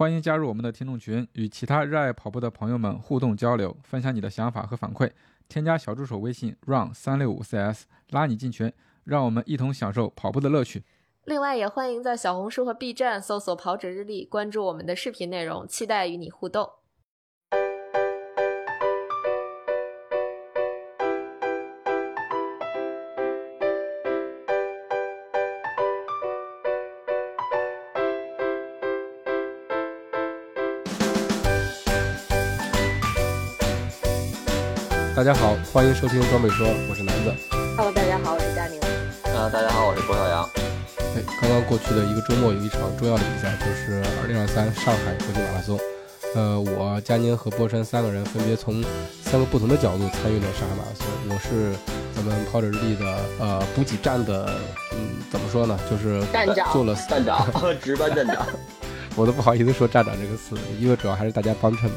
欢迎加入我们的听众群，与其他热爱跑步的朋友们互动交流，分享你的想法和反馈。添加小助手微信 run 三六五 cs，拉你进群，让我们一同享受跑步的乐趣。另外，也欢迎在小红书和 B 站搜索“跑者日历”，关注我们的视频内容，期待与你互动。大家好，欢迎收听装备说，我是南子。Hello，大家好，我是佳宁。啊，大家好，我是郭小阳。哎，刚刚过去的一个周末有一场重要的比赛，就是二零二三上海国际马拉松。呃，我、佳宁和波神三个人分别从三个不同的角度参与了上海马拉松。我是咱们跑者日历的呃补给站的，嗯，怎么说呢，就是站长做了站长，值班站长。我都不好意思说站长这个词，因为主要还是大家帮衬的。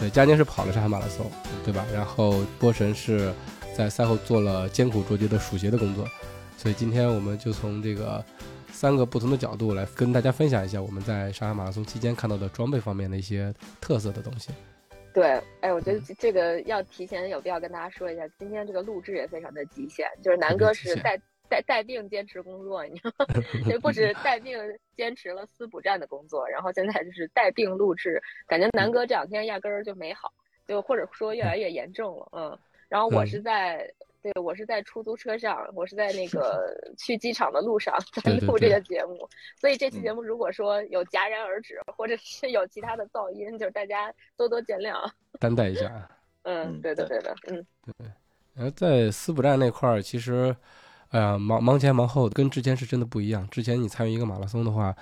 对，佳宁是跑了上海马拉松，对吧？然后波神是在赛后做了艰苦卓绝的数鞋的工作，所以今天我们就从这个三个不同的角度来跟大家分享一下我们在上海马拉松期间看到的装备方面的一些特色的东西。对，哎，我觉得这这个要提前有必要跟大家说一下，今天这个录制也非常的极限，就是南哥是极限带带带病坚持工作，你知道吗？也不止带病坚持了私补站的工作，然后现在就是带病录制，感觉南哥这两天压根儿就没好，就或者说越来越严重了，嗯。然后我嗯是在。对，我是在出租车上，我是在那个 去机场的路上在录这个节目，所以这期嗯节目如果说有戛然而止，或者是有其他的噪音，就是大家多多见谅。担待一下。啊 嗯，嗯对的，对对的，嗯，然后在私补站那块儿，其实，哎呀，忙忙前忙后，跟之前是真的不一样。之前你参与一个马拉松的话，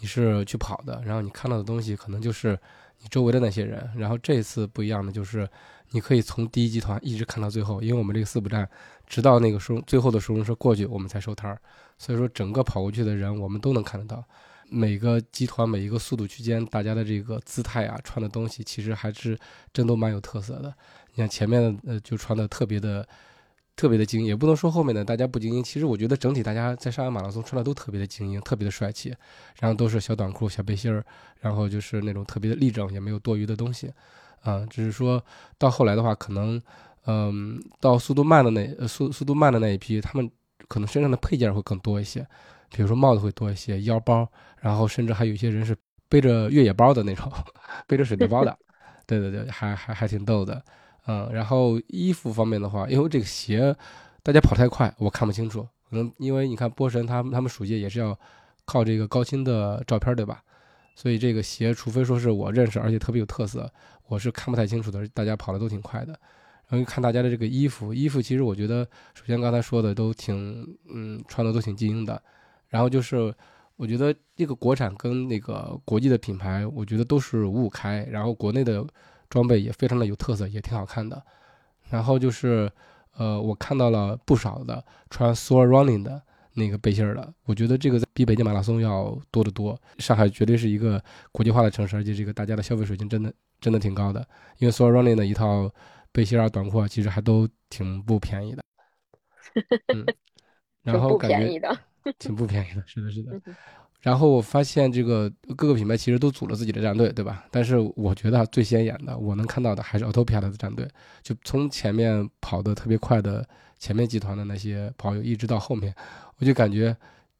你是去跑的，然后你看到的东西可能就是你周围的那些人。然后这次不一样的就是，你可以从第一集团一直看到最后，因为我们这个四补站，直到那个收最后的收容车过去，我们才收摊儿。所以说，整个跑过去的人，我们都能看得到。每个集团每一个速度区间，大家的这个姿态啊，穿的东西，其实还是真都蛮有特色的。你看前面的呃就穿的特别的特别的精英，也不能说后面的大家不精英。其实我觉得整体大家在上海马拉松穿的都特别的精英，特别的帅气，然后都是小短裤、小背心儿，然后就是那种特别的立正，也没有多余的东西，啊、只是说到后来的话，可能嗯、到速度慢的那呃速速度慢的那一批，他们可能身上的配件会更多一些，比如说帽子会多一些，腰包，然后甚至还有一些人是背着越野包的那种，背着水袋包的，对对对，还还还挺逗的。嗯，然后衣服方面的话，因为这个鞋大家跑太快，我看不清楚。可能因为你看波神他们他们属界也是要靠这个高清的照片，对吧？所以这个鞋，除非说是我认识而且特别有特色，我是看不太清楚的。大家跑的都挺快的。然后看大家的这个衣服，衣服其实我觉得，首先刚才说的都挺，嗯，穿的都挺精英的。然后就是我觉得这个国产跟那个国际的品牌，我觉得都是五五开。然后国内的装备也非常的有特色，也挺好看的。然后就是，呃，我看到了不少的穿 Soar Running 的那个背心儿的，我觉得这个比北京马拉松要多得多。上海绝对是一个国际化的城市，而且这个大家的消费水平真的真的挺高的。因为 Soar Running 的一套背心儿啊、短裤啊，其实还都挺不便宜的。嗯，然后感觉。挺不便宜的，是的，是的。然后我发现这个各个品牌其实都组了自己的战队，对吧？但是我觉得最显眼的，我能看到的还是 Autopia 的战队，就从前面跑得特别快的前面集团的那些跑友，一直到后面，我就感觉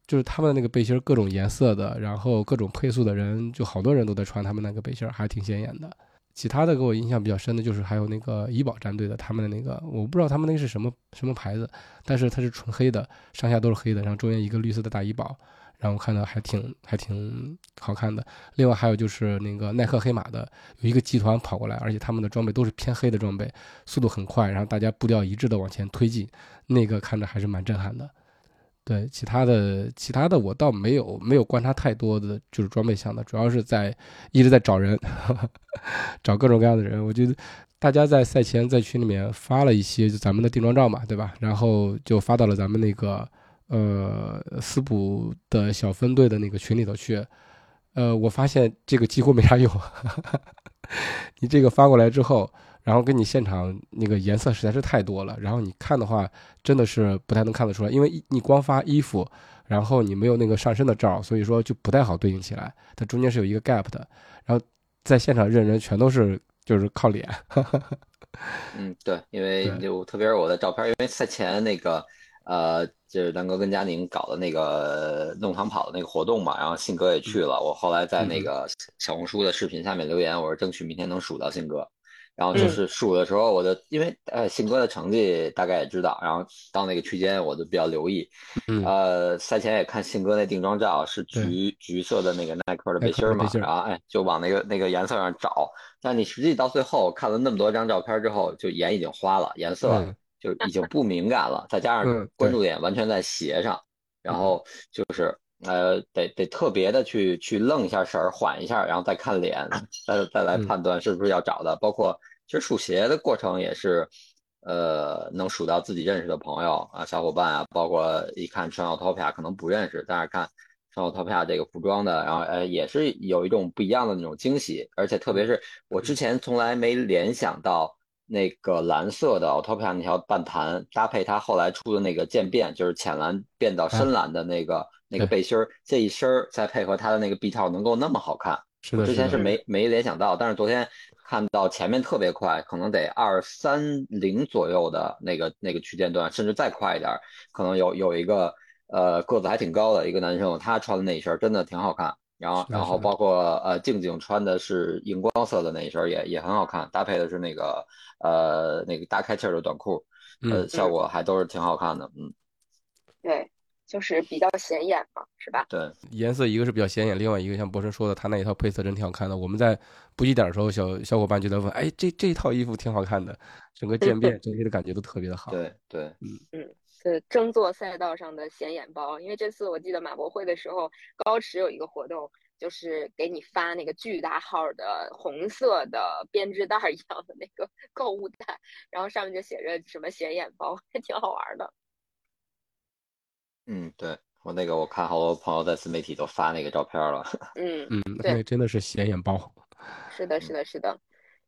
就是他们那个背心各种颜色的，然后各种配速的人，就好多人都在穿他们那个背心，还挺显眼的。其他的给我印象比较深的就是还有那个怡宝战队的，他们的那个我不知道他们那个是什么什么牌子，但是它是纯黑的，上下都是黑的，然后中间一个绿色的大怡宝，然后看到还挺还挺好看的。另外还有就是那个耐克黑马的，有一个集团跑过来，而且他们的装备都是偏黑的装备，速度很快，然后大家步调一致的往前推进，那个看着还是蛮震撼的。对，其他的其他的我倒没有没有观察太多的就是装备项的，主要是在一直在找人，找各种各样的人。我觉得大家在赛前在群里面发了一些就咱们的定妆照嘛，对吧？然后就发到了咱们那个呃私补的小分队的那个群里头去。呃，我发现这个几乎没啥用。你这个发过来之后，然后跟你现场那个颜色实在是太多了，然后你看的话真的是不太能看得出来，因为你光发衣服，然后你没有那个上身的照，所以说就不太好对应起来，它中间是有一个 gap 的。然后在现场认人全都是就是靠脸。嗯，对，因为就特别是我的照片，因为赛前那个呃，就是丹哥跟佳宁搞的那个弄堂跑的那个活动嘛，然后信哥也去了，我后来在那个小红书的视频下面留言，我说争取明天能数到信哥。然后就是数的时候，我的因为呃信哥的成绩大概也知道，然后到那个区间我就比较留意，呃赛前也看信哥那定妆照是橘。橘色的那个耐克的背心嘛，然后哎就往那个那个颜色上找，但你实际到最后看了那么多张照片之后，就眼已经花了，颜色就已经 不敏感了，再加上关注点完全在鞋上，然后就是呃得得特别的去去愣一下神儿，缓一下，然后再看脸，再再来判断是不是要找的，包括。其实数鞋的过程也是，呃，能数到自己认识的朋友啊、小伙伴啊，包括一看穿 Autopia 可能不认识，但是看穿 Autopia 这个服装的，然后呃，也是有一种不一样的那种惊喜。而且特别是我之前从来没联想到那个蓝色的 Autopia 那条半弹搭配它后来出的那个渐变，就是浅蓝变到深蓝的那个那个背心儿，这一身儿再配合它的那个臂套能够那么好看，是之前是没没联想到，但是昨天。看到前面特别快，可能得二三零左右的那个那个区间段，甚至再快一点，可能有有一个呃个子还挺高的一个男生，他穿的那一身真的挺好看。然后然后包括呃静静穿的是荧光色的那一身也也很好看，搭配的是那个呃那个大开气儿的短裤，呃效果还都是挺好看的。嗯，对。就是比较显眼嘛，是吧？对，颜色一个是比较显眼，另外一个像博神说的，他那一套配色真挺好看的。我们在补给点的时候，小小伙伴就在问：“哎，这这套衣服挺好看的，整个渐变整体的感觉都特别的好。”对对，嗯嗯，是争做赛道上的显眼包。因为这次我记得马博会的时候，高驰有一个活动，就是给你发那个巨大号的红色的编织袋一样的那个 购物袋，然后上面就写着什么显眼包，还 挺好玩的。嗯，对我那个我看好多朋友在自媒体都发那个照片了。嗯 嗯，对，真的是显眼包。是的，是的，是的。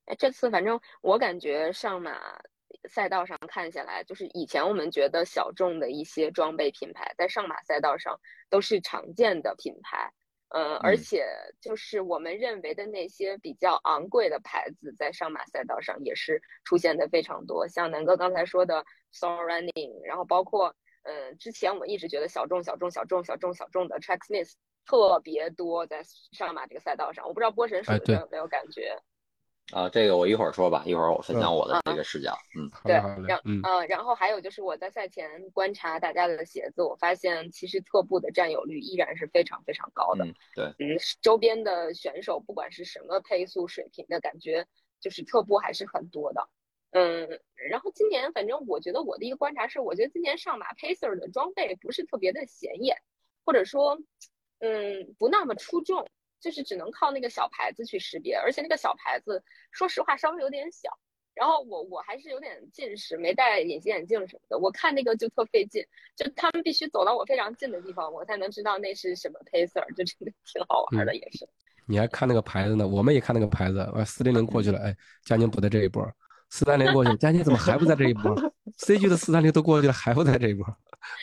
哎，这次反正我感觉上马赛道上看下来，就是以前我们觉得小众的一些装备品牌，在上马赛道上都是常见的品牌。嗯，而且就是我们认为的那些比较昂贵的牌子，在上马赛道上也是出现的非常多。像南哥刚才说的 s o r Running，然后包括。嗯，之前我们一直觉得小众、小众、小众、小众、小众的 Tracksmith 特别多，在上马这个赛道上，我不知道波神是有没有感觉？啊，这个我一会儿说吧，一会儿我分享我的这个视角。嗯，对，然嗯，然后还有就是我在赛前观察大家的鞋子，我发现其实特步的占有率依然是非常非常高的。对，嗯，周边的选手不管是什么配速水平的感觉，就是特步还是很多的。嗯，然后今年反正我觉得我的一个观察是，我觉得今年上马 Pacer 的装备不是特别的显眼，或者说，嗯，不那么出众，就是只能靠那个小牌子去识别，而且那个小牌子说实话稍微有点小。然后我我还是有点近视，没戴隐形眼镜什么的，我看那个就特费劲，就他们必须走到我非常近的地方，我才能知道那是什么 Pacer，就真的 挺好玩的，也是。你还看那个牌子呢？我们也看那个牌子，我四零零过去了，哎，佳宁不在这一波。四三零过去，佳宁怎么还不在这一波？C G 的四三零都过去了，还不在这一波，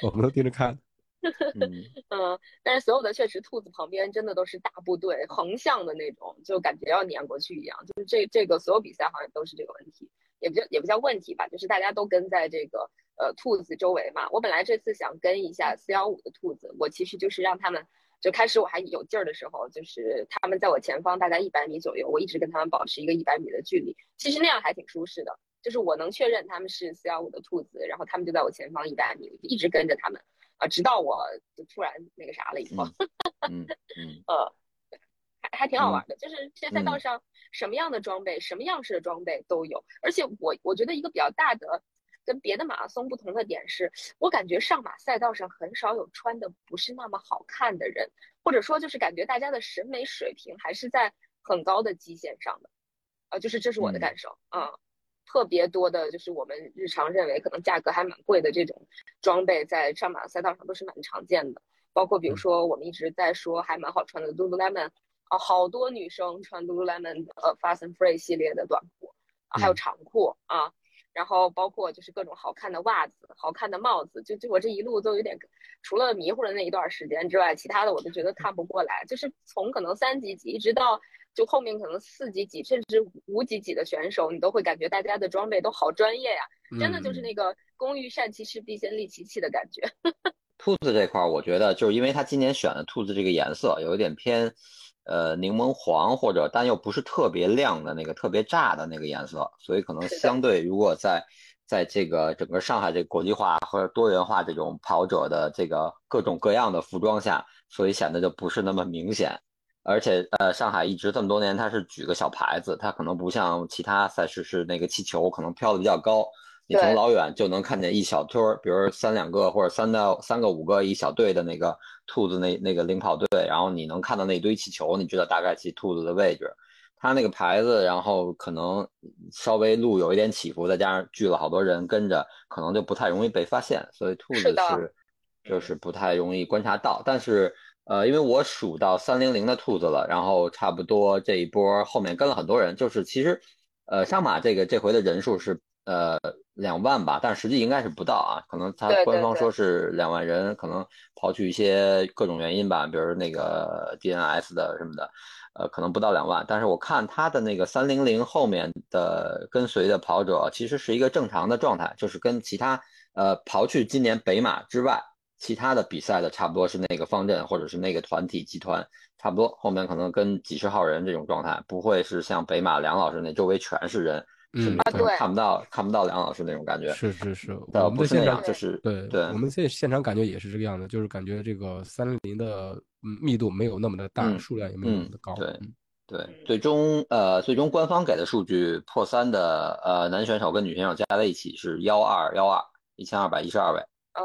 我们都盯着看。嗯，但是所有的确实，兔子旁边真的都是大部队，横向的那种，就感觉要碾过去一样。就是这这个所有比赛好像都是这个问题，也不叫也不叫问题吧，就是大家都跟在这个呃兔子周围嘛。我本来这次想跟一下四幺五的兔子，我其实就是让他们。就开始我还有劲儿的时候，就是他们在我前方大概一百米左右，我一直跟他们保持一个一百米的距离。其实那样还挺舒适的，就是我能确认他们是四幺五的兔子，然后他们就在我前方一百米，一直跟着他们啊，直到我就突然那个啥了以后，嗯嗯呃，还还挺好玩的。就是这赛道上什么样的装备，什么样式的装备都有，而且我我觉得一个比较大的。跟别的马拉松不同的点是，我感觉上马赛道上很少有穿的不是那么好看的人，或者说就是感觉大家的审美水平还是在很高的基线上的，啊，就是这是我的感受啊。特别多的就是我们日常认为可能价格还蛮贵的这种装备，在上马赛道上都是蛮常见的，包括比如说我们一直在说还蛮好穿的 Lululemon，啊，好多女生穿 Lululemon 呃 Fast and Free 系列的短裤。啊，还有长裤啊。然后包括就是各种好看的袜子、好看的帽子，就就我这一路都有点，除了迷糊的那一段时间之外，其他的我都觉得看不过来。就是从可能三级几一直到就后面可能四级几甚至五级几的选手，你都会感觉大家的装备都好专业呀，真的就是那个“工欲善其事，必先利其器”的感觉。兔子这块儿，我觉得就是因为他今年选的兔子这个颜色有一点偏。呃，柠檬黄或者但又不是特别亮的那个特别炸的那个颜色，所以可能相对如果在在这个整个上海这个国际化或者多元化这种跑者的这个各种各样的服装下，所以显得就不是那么明显。而且呃，上海一直这么多年它是举个小牌子，它可能不像其他赛事是那个气球可能飘的比较高。你从老远就能看见一小堆儿，比如三两个或者三到三个五个一小队的那个兔子那那个领跑队，然后你能看到那堆气球，你知道大概其兔子的位置。它那个牌子，然后可能稍微路有一点起伏，再加上聚了好多人跟着，可能就不太容易被发现。所以兔子是就是不太容易观察到。但是呃，因为我数到三零零的兔子了，然后差不多这一波后面跟了很多人，就是其实呃上马这个这回的人数是。呃，两万吧，但实际应该是不到啊，可能他官方说是两万人，可能刨去一些各种原因吧，比如那个 DNS 的什么的，呃，可能不到两万。但是我看他的那个三零零后面的跟随的跑者，其实是一个正常的状态，就是跟其他呃刨去今年北马之外，其他的比赛的差不多是那个方阵或者是那个团体集团差不多，后面可能跟几十号人这种状态，不会是像北马梁老师那周围全是人。嗯啊，对，看不到看不到梁老师那种感觉，是是是，呃，不是那样，就是对对，我们现现场感觉也是这个样子，就是感觉这个三零零的嗯密度没有那么的大，数量也没有那么的高，对对，最终呃最终官方给的数据破三的呃男选手跟女选手加在一起是幺二幺二一千二百一十二位，嗯。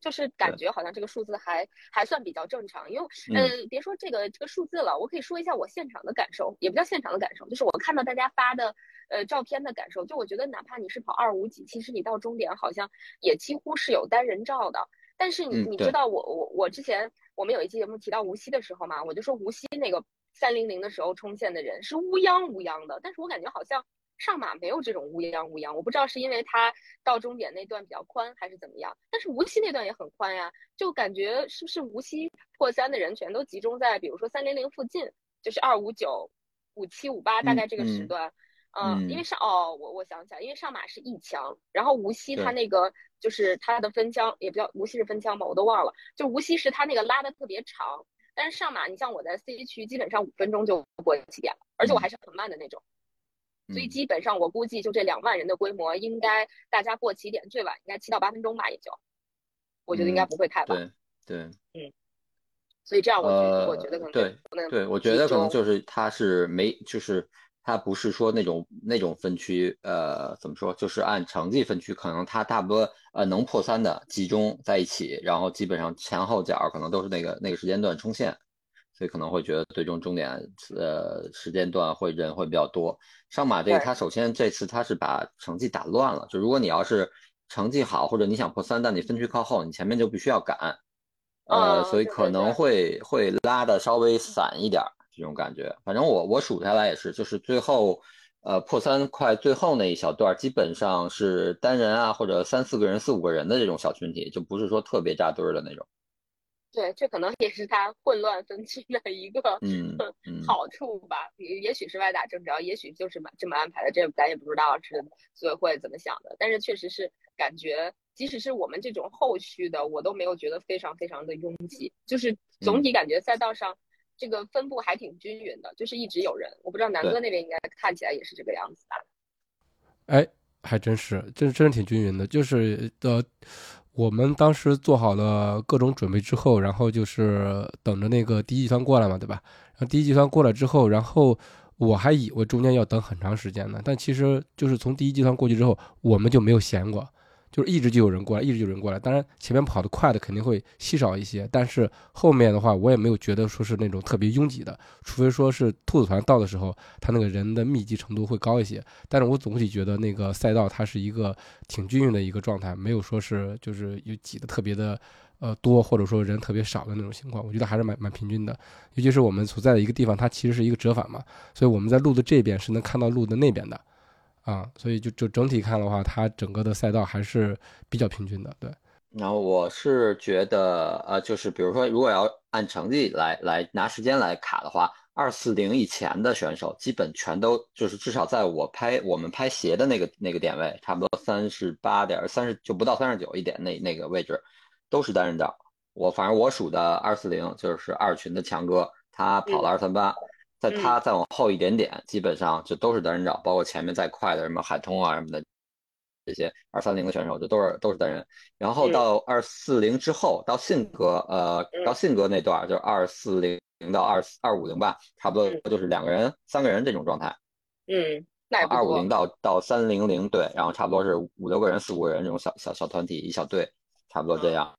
就是感觉好像这个数字还还算比较正常，因为呃，别说这个这个数字了，我可以说一下我现场的感受，也不叫现场的感受，就是我看到大家发的呃照片的感受。就我觉得，哪怕你是跑二五几，其实你到终点好像也几乎是有单人照的。但是你你知道，我我我之前我们有一期节目提到无锡的时候嘛，我就说无锡那个三零零的时候冲线的人是乌泱乌泱的，但是我感觉好像。上马没有这种乌泱乌泱，我不知道是因为它到终点那段比较宽还是怎么样，但是无锡那段也很宽呀，就感觉是不是无锡破三的人全都集中在比如说三零零附近，就是二五九、五七、五八大概这个时段，嗯，因为上哦，我我想起来，因为上马是一枪，然后无锡它那个就是它的分枪也不叫无锡是分枪吧，我都忘了，就无锡是它那个拉的特别长，但是上马你像我在 C 区基本上五分钟就过起点了，而且我还是很慢的那种。所以基本上我估计就这两万人的规模，应该大家过起点最晚应该七到八分钟吧，也就，我觉得应该不会太晚。对对，嗯，所以这样我觉得我觉得可能对对，我觉得可能就是他是没就是他不是说那种那种分区，呃，怎么说就是按成绩分区，可能他差不多呃能破三的集中在一起，然后基本上前后脚可能都是那个那个时间段冲线。所以可能会觉得最终终点呃时间段会人会比较多。上马这个他首先这次他是把成绩打乱了，就如果你要是成绩好或者你想破三，但你分区靠后，你前面就必须要赶，呃，所以可能会会拉的稍微散一点这种感觉。反正我我数下来也是，就是最后呃破三快最后那一小段，基本上是单人啊或者三四个人四五个人的这种小群体，就不是说特别扎堆儿的那种。对，这可能也是他混乱分区的一个嗯好处吧。也也许是歪打正着，也许就是这么安排的，这咱也不知道是组委会怎么想的。但是确实是感觉，即使是我们这种后续的，我都没有觉得非常非常的拥挤。就是总体感觉赛道上这个分布还挺均匀的，就是一直有人。我不知道南哥那边应该看起来也是这个样子吧？哎，还真是，真真是挺均匀的，就是呃。我们当时做好了各种准备之后，然后就是等着那个第一集团过来嘛，对吧？然后第一集团过来之后，然后我还以为中间要等很长时间呢，但其实就是从第一集团过去之后，我们就没有闲过。就是一直就有人过来，一直就有人过来。当然前面跑得快的肯定会稀少一些，但是后面的话我也没有觉得说是那种特别拥挤的，除非说是兔子团到的时候，他那个人的密集程度会高一些。但是我总体觉得那个赛道它是一个挺均匀的一个状态，没有说是就是有挤得特别的呃多，或者说人特别少的那种情况。我觉得还是蛮蛮平均的。尤其是我们所在的一个地方，它其实是一个折返嘛，所以我们在路的这边是能看到路的那边的。啊，所以就就整体看的话，它整个的赛道还是比较平均的，对。然后我是觉得，呃，就是比如说，如果要按成绩来来拿时间来卡的话，二四零以前的选手基本全都就是至少在我拍我们拍鞋的那个那个点位，差不多三十八点三十就不到三十九一点那那个位置，都是单人道。我反正我数的二四零就是二群的强哥，他跑了二三八，在他再往后一点点，基本上就都是单人照，包括前面再快的什么海通啊什么的。这些二三零的选手就都是都是单人，然后到二四零之后，到信格呃到信格那段就是二四零到二二五零吧，差不多就是两个人三个人这种状态。嗯，二五零。到到三零零对，然后差不多是五六个人四五个人这种小小小团体一小队，差不多这样。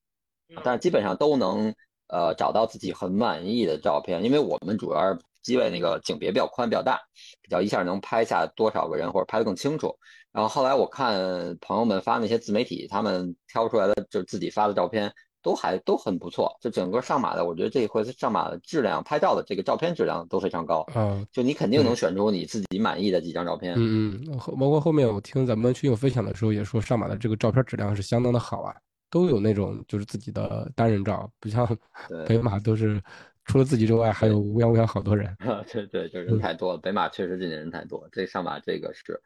但是基本上都能呃找到自己很满意的照片，因为我们主要机位那个景别比较宽比较大，比较一下能拍下多少个人或者拍得更清楚。然后后来我看朋友们发那些自媒体，他们挑出来的就自己发的照片，都还都很不错。就整个上马的，我觉得这一回上马的质量，拍照的这个照片质量都非常高。嗯，就你肯定能选出你自己满意的几张照片。嗯嗯，包括后面我听咱们群友分享的时候也说，上马的这个照片质量是相当的好啊，都有那种就是自己的单人照，不像 北马都是除了自己之外还有乌泱乌泱好多人。对对，就人太多了。北马确实今年人太多，这上马这个是。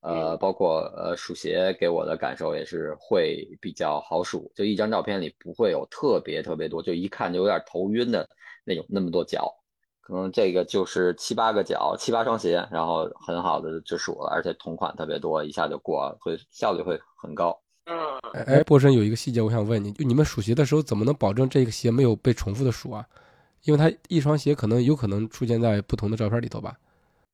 呃，包括呃数鞋给我的感受也是会比较好数，就一张照片里不会有特别特别多，就一看就有点头晕的那种那么多脚，可能这个就是七八个脚，七八双鞋，然后很好的就数了，而且同款特别多，一下就过，会效率会很高。嗯，哎，波神有一个细节我想问你，就你们数鞋的时候怎么能保证这个鞋没有被重复的数啊？因为它一双鞋可能有可能出现在不同的照片里头吧？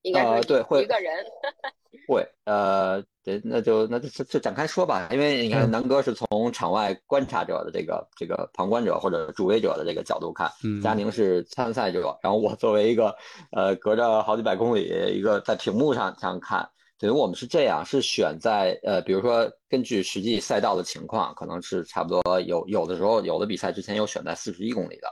应该是对会一个人。会，呃，对，那就那就就展开说吧，因为你看南哥是从场外观察者的这个这个旁观者或者助威者的这个角度看，佳宁是参赛者，然后我作为一个呃隔着好几百公里一个在屏幕上上看，等于我们是这样，是选在呃比如说根据实际赛道的情况，可能是差不多有有的时候有的比赛之前有选在四十一公里的。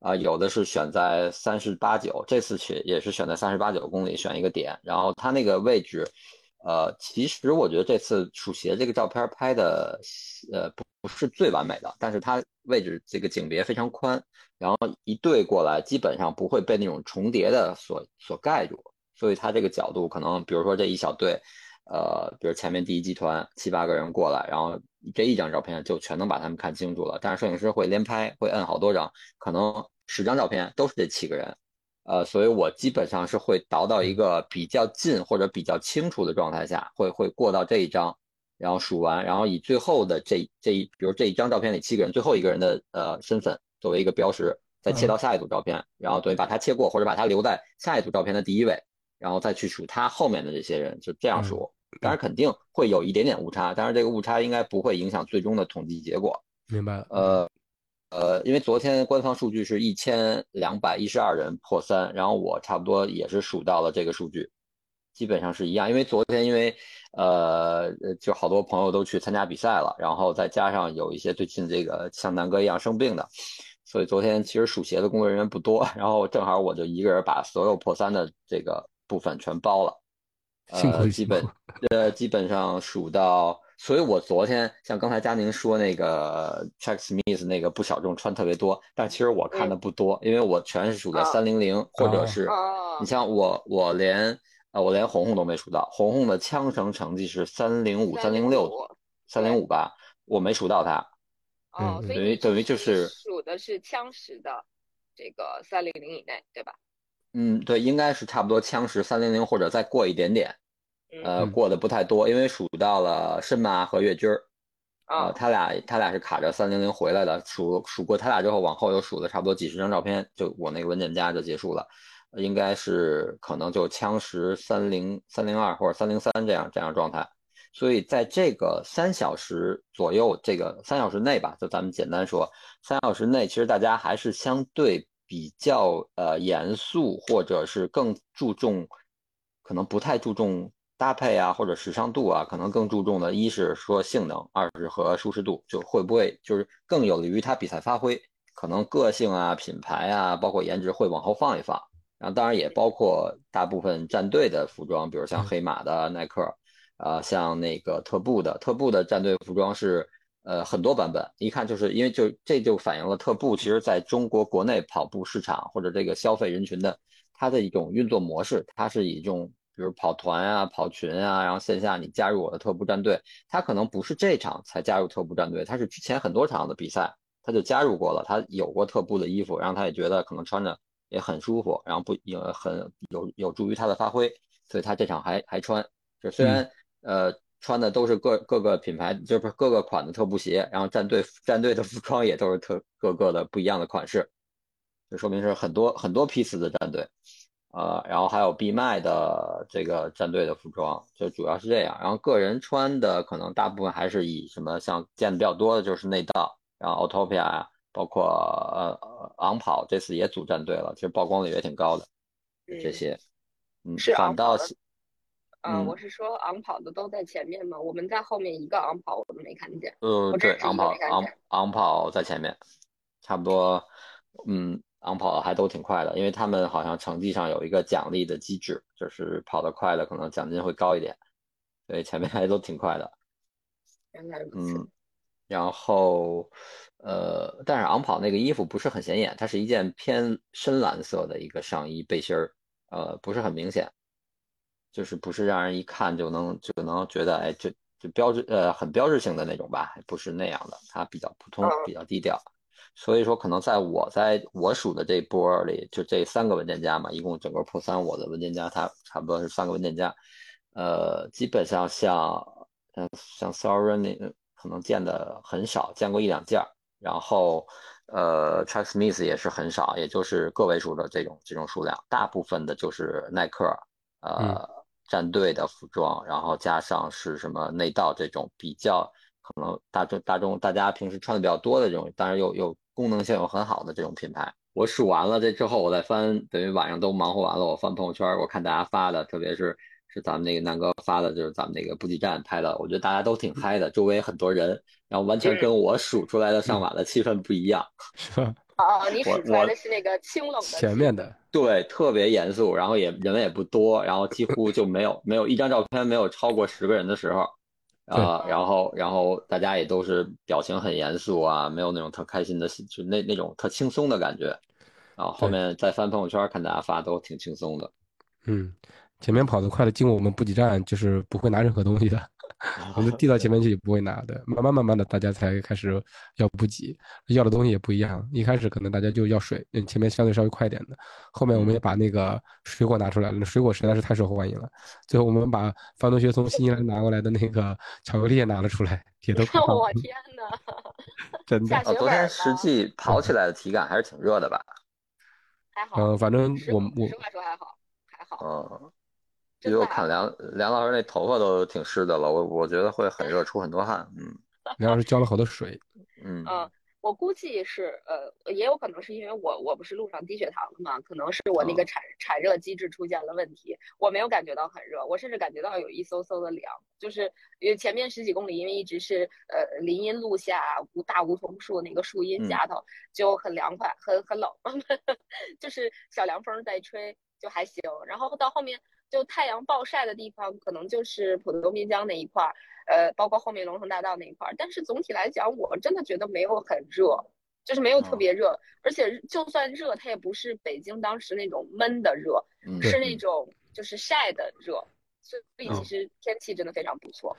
啊，有的是选在三十八九，这次去也是选在三十八九公里选一个点，然后它那个位置，呃，其实我觉得这次数鞋这个照片拍的，呃，不不是最完美的，但是它位置这个景别非常宽，然后一对过来，基本上不会被那种重叠的所所盖住，所以它这个角度可能，比如说这一小队，呃，比如前面第一集团七八个人过来，然后。这一张照片就全能把他们看清楚了，但是摄影师会连拍，会摁好多张，可能十张照片都是这七个人，呃，所以我基本上是会倒到一个比较近或者比较清楚的状态下，会会过到这一张，然后数完，然后以最后的这这一，比如这一张照片里七个人最后一个人的呃身份作为一个标识，再切到下一组照片，然后等于把它切过或者把它留在下一组照片的第一位，然后再去数他后面的这些人，就这样数。当然肯定会有一点点误差，但是这个误差应该不会影响最终的统计结果。明白了。呃，呃，因为昨天官方数据是一千两百一十二人破三，然后我差不多也是数到了这个数据，基本上是一样。因为昨天因为呃，就好多朋友都去参加比赛了，然后再加上有一些最近这个像南哥一样生病的，所以昨天其实数鞋的工作人员不多，然后正好我就一个人把所有破三的这个部分全包了。呃，基本，呃，基本上数到，所以我昨天像刚才佳宁说那个 Check Smith 那个不小众穿特别多，但其实我看的不多，因为我全是数在三零零或者是，你像我我连呃我连红红都没数到，红红的枪绳成绩是三零五三零六三零五吧，我没数到他，哦，等于等于就是数的是枪石的这个三零零以内，对吧？嗯，对，应该是差不多枪石三零零或者再过一点点，呃，过的不太多，因为数到了申马和月军儿，啊，他俩他俩是卡着三零零回来的，数数过他俩之后，往后又数了差不多几十张照片，就我那个文件夹就结束了，应该是可能就枪石三零三零二或者三零三这样这样状态，所以在这个三小时左右，这个三小时内吧，就咱们简单说，三小时内其实大家还是相对。比较呃严肃，或者是更注重，可能不太注重搭配啊，或者时尚度啊，可能更注重的一是说性能，二是和舒适度，就会不会就是更有利于他比赛发挥，可能个性啊、品牌啊，包括颜值会往后放一放。然后当然也包括大部分战队的服装，比如像黑马的耐克，啊，像那个特步的，特步的战队服装是呃很多版本，一看就是因为就这就反映了特步其实在中国国内跑步市场或者这个消费人群的它的一种运作模式，它是以这种比如跑团啊、跑群啊，然后线下你加入我的特步战队，他可能不是这场才加入特步战队，他是之前很多场的比赛他就加入过了，他有过特步的衣服，然后他也觉得可能穿着也很舒服，然后不也很有有助于他的发挥，所以他这场还还穿，就虽然。呃，穿的都是各各个品牌，就是各个款的特步鞋，然后战队战队的服装也都是特各个的不一样的款式，就说明是很多很多批次的战队，呃，然后还有闭麦的这个战队的服装，就主要是这样。然后个人穿的可能大部分还是以什么像见的比较多的就是内道，然后 Autopia 啊，包括呃昂跑这次也组战队了，其实曝光率也挺高的，这些，嗯，反倒。嗯，我是说昂跑的都在前面嘛？我们在后面一个昂跑我都没看见。嗯，对，昂跑昂昂跑在前面，差不多，嗯，昂跑还都挺快的，因为他们好像成绩上有一个奖励的机制，就是跑得快的可能奖金会高一点，所以前面还都挺快的。原来如此。嗯，然后，呃，但是昂跑那个衣服不是很显眼，它是一件偏深蓝色的一个上衣背心儿，呃，不是很明显。就是不是让人一看就能就能觉得哎，就就标志呃很标志性的那种吧，不是那样的，它比较普通，比较低调。所以说，可能在我在我数的这波里，就这三个文件夹嘛，一共整个破三，我的文件夹它差不多是三个文件夹，呃，基本上像嗯像 Sorry 那可能见的很少，见过一两件，然后呃 t r a k Smith 也是很少，也就是个位数的这种这种数量，大部分的就是耐克，呃。战队的服装，然后加上是什么内道这种比较可能大众大众大家平时穿的比较多的这种，当然又又功能性又很好的这种品牌。我数完了这之后，我再翻，等于晚上都忙活完了，我翻朋友圈，我看大家发的，特别是是咱们那个南哥发的，就是咱们那个补给站拍的，我觉得大家都挺嗨的，周围很多人，然后完全跟我数出来的上晚的气氛不一样，是吧？哦，你使出来的是那个清冷的前面的，对，特别严肃，然后也人也不多，然后几乎就没有没有一张照片没有超过十个人的时候，啊，然后然后大家也都是表情很严肃啊，没有那种特开心的，就那那种特轻松的感觉，然后后面再翻朋友圈看大家发都挺轻松的，嗯，前面跑得快的经过我们补给站就是不会拿任何东西的。我们递到前面去也不会拿的，慢慢慢慢的大家才开始要补给，要的东西也不一样。一开始可能大家就要水，嗯，前面相对稍微快点的。后面我们也把那个水果拿出来了，那水果实在是太受欢迎了。最后我们把范同学从新西兰拿过来的那个巧克力也拿了出来，也都。我天哪！真的。昨天实际跑起来的体感还是挺热的吧？还好。嗯，反正我我实话说还好，还好。嗯。因为我看梁梁老师那头发都挺湿的了，我我觉得会很热，出很多汗。嗯，梁老师浇了好多水。嗯嗯，我估计是呃，也有可能是因为我我不是路上低血糖了嘛，可能是我那个产产热机制出现了问题，我没有感觉到很热，我甚至感觉到有一嗖嗖的凉，就是因为前面十几公里，因为一直是呃林荫路下无大梧桐树那个树荫下头就很凉快，很很冷，就是小凉风在吹就还行，然后到后面。就太阳暴晒的地方，可能就是浦东滨江那一块儿，呃，包括后面龙城大道那一块儿。但是总体来讲，我真的觉得没有很热，就是没有特别热，而且就算热，它也不是北京当时那种闷的热，是那种就是晒的热。所以其实天气真的非常不错。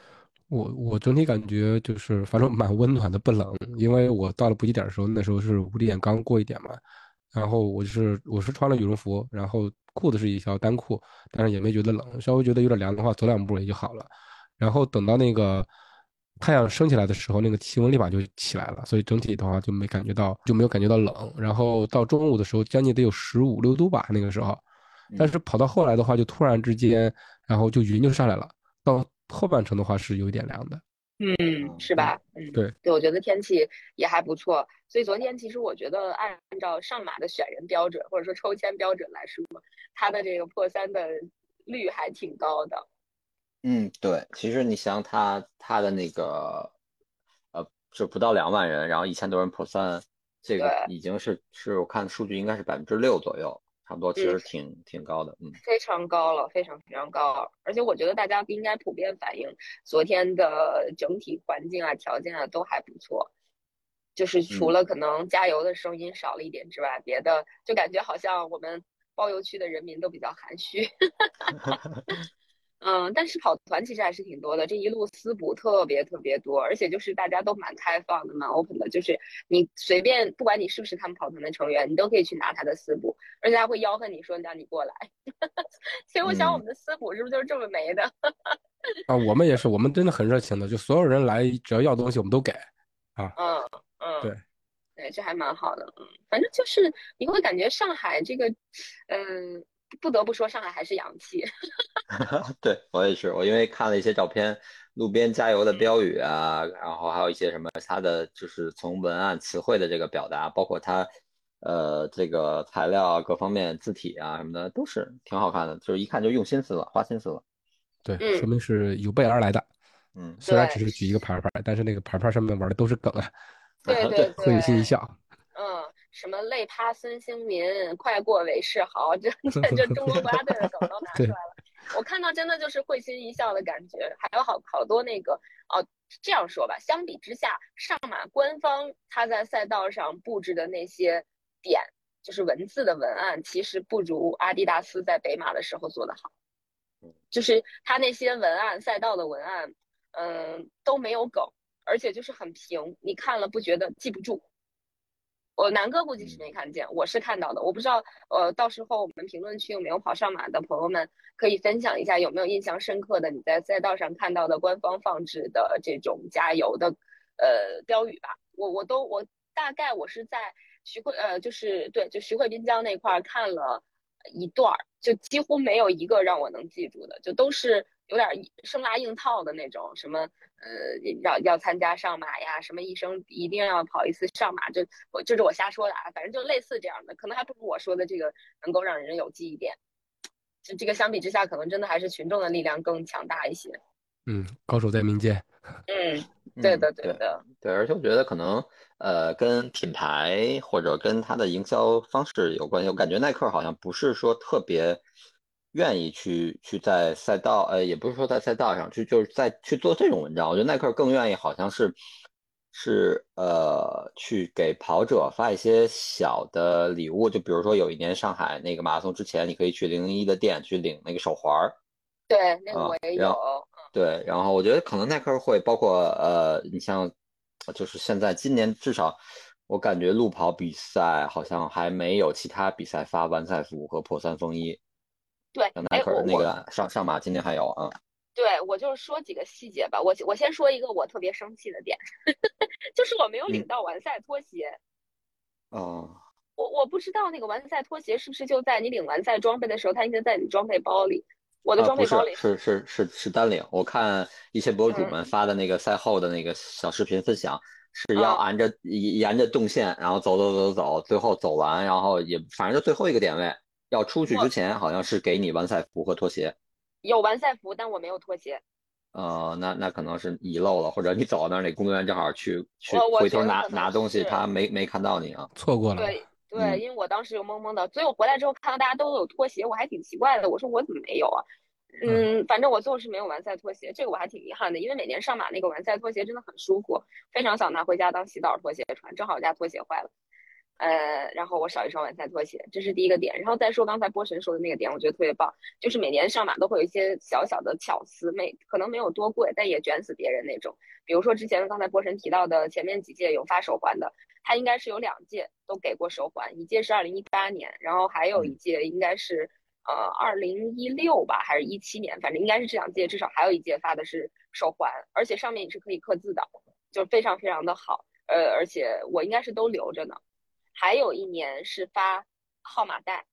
我我整体感觉就是，反正蛮温暖的，不冷。因为我到了补给点的时候，那时候是五点刚过一点嘛，然后我就是我是穿了羽绒服，然后。裤子是一条单裤，但是也没觉得冷，稍微觉得有点凉的话，走两步也就好了。然后等到那个太阳升起来的时候，那个气温立马就起来了，所以整体的话就没感觉到，就没有感觉到冷。然后到中午的时候，将近得有十五六度吧，那个时候。但是跑到后来的话，就突然之间，然后就云就上来了。到后半程的话是有一点凉的。嗯，是吧？嗯，对对，我觉得天气也还不错。所以昨天其实我觉得，按照上马的选人标准或者说抽签标准来说，他的这个破三的率还挺高的。嗯，对，其实你想他他的那个，呃，就不到两万人，然后一千多人破三，这个已经是是我看数据应该是百分之六左右，差不多，其实挺挺高的，嗯，非常高了，非常非常高。而且我觉得大家应该普遍反映，昨天的整体环境啊、条件啊都还不错，就是除了可能加油的声音少了一点之外，别的就感觉好像我们包邮区的人民都比较含蓄。嗯，但是跑团其实还是挺多的，这一路私补特别特别多，而且就是大家都蛮开放的，蛮 open 的，就是你随便，不管你是不是他们跑团的成员，你都可以去拿他的私补，而且他会吆喝你说让你过来。所以我想我们的私补是不是就是这么没的？啊，我们也是，我们真的很热情的，就所有人来只要要东西我们都给。啊，嗯嗯，对，对，这还蛮好的，嗯，反正就是你会感觉上海这个，嗯。不得不说，上海还是洋气。对我也是，我因为看了一些照片，路边加油的标语啊，然后还有一些什么它的，就是从文案词汇的这个表达，包括它，呃，这个材料啊各方面字体啊什么的，都是挺好看的，就是一看就用心思了，花心思了。对，说明是有备而来的。嗯，虽然只是举一个牌牌，但是那个牌牌上面玩的都是梗啊。对 对对，会心一笑。嗯。什么累趴孙兴民，快过韦世豪，这这 这中国国家队的梗都拿出来了。我看到真的就是会心一笑的感觉。还有好好多那个哦，这样说吧，相比之下，上马官方他在赛道上布置的那些点，就是文字的文案，其实不如阿迪达斯在北马的时候做的好。就是他那些文案，赛道的文案，嗯，都没有梗，而且就是很平，你看了不觉得记不住。我南哥估计是没看见，我是看到的。我不知道，呃，到时候我们评论区有没有跑上马的朋友们，可以分享一下有没有印象深刻的你在赛道上看到的官方放置的这种加油的，呃，标语吧。我我都我大概我是在徐汇，呃，就是对，就徐汇滨江那块看了一段儿，就几乎没有一个让我能记住的，就都是。有点生拉硬套的那种，什么呃要要参加上马呀，什么一生一定要跑一次上马，这我就是我瞎说的啊，反正就类似这样的，可能还不如我说的这个能够让人有记忆点。就这个相比之下，可能真的还是群众的力量更强大一些。嗯，高手在民间。嗯，对的，对的，对，而且我觉得可能呃跟品牌或者跟它的营销方式有关系，我感觉耐克好像不是说特别。愿意去去在赛道，呃，也不是说在赛道上去，就是在去做这种文章。我觉得耐克更愿意，好像是是呃，去给跑者发一些小的礼物。就比如说有一年上海那个马拉松之前，你可以去零零一的店去领那个手环儿。对，那个我也有。对，然后我觉得可能耐克会包括呃，你像就是现在今年至少我感觉路跑比赛好像还没有其他比赛发完赛服和破三风衣。对，耐克那个上上马今天还有啊。对，我就是说几个细节吧。我我先说一个我特别生气的点，就是我没有领到完赛拖鞋。哦。我我不知道那个完赛拖鞋是不是就在你领完赛装备的时候，它应该在你装备包里。我的装备包里是是是是单领。我看一些博主们发的那个赛后的那个小视频分享，是要沿着沿着动线，然后走走走走，最后走完，然后也反正就最后一个点位。要出去之前，好像是给你完赛服和拖鞋。有完赛服，但我没有拖鞋。呃，那那可能是遗漏了，或者你走到那儿，那工作人员正好去去回头拿拿东西，他没没看到你啊，错过了。对对，因为我当时就懵懵的，所以我回来之后看到大家都有拖鞋，我还挺奇怪的。我说我怎么没有啊？嗯，反正我最后是没有完赛拖鞋，这个我还挺遗憾的，因为每年上马那个完赛拖鞋真的很舒服，非常想拿回家当洗澡拖鞋穿，正好我家拖鞋坏了。呃，然后我少一双晚赛拖鞋，这是第一个点。然后再说刚才波神说的那个点，我觉得特别棒，就是每年上马都会有一些小小的巧思，没可能没有多贵，但也卷死别人那种。比如说之前刚才波神提到的，前面几届有发手环的，他应该是有两届都给过手环，一届是二零一八年，然后还有一届应该是呃二零一六吧，还是一七年，反正应该是这两届，至少还有一届发的是手环，而且上面也是可以刻字的，就非常非常的好。呃，而且我应该是都留着呢。还有一年是发号码带，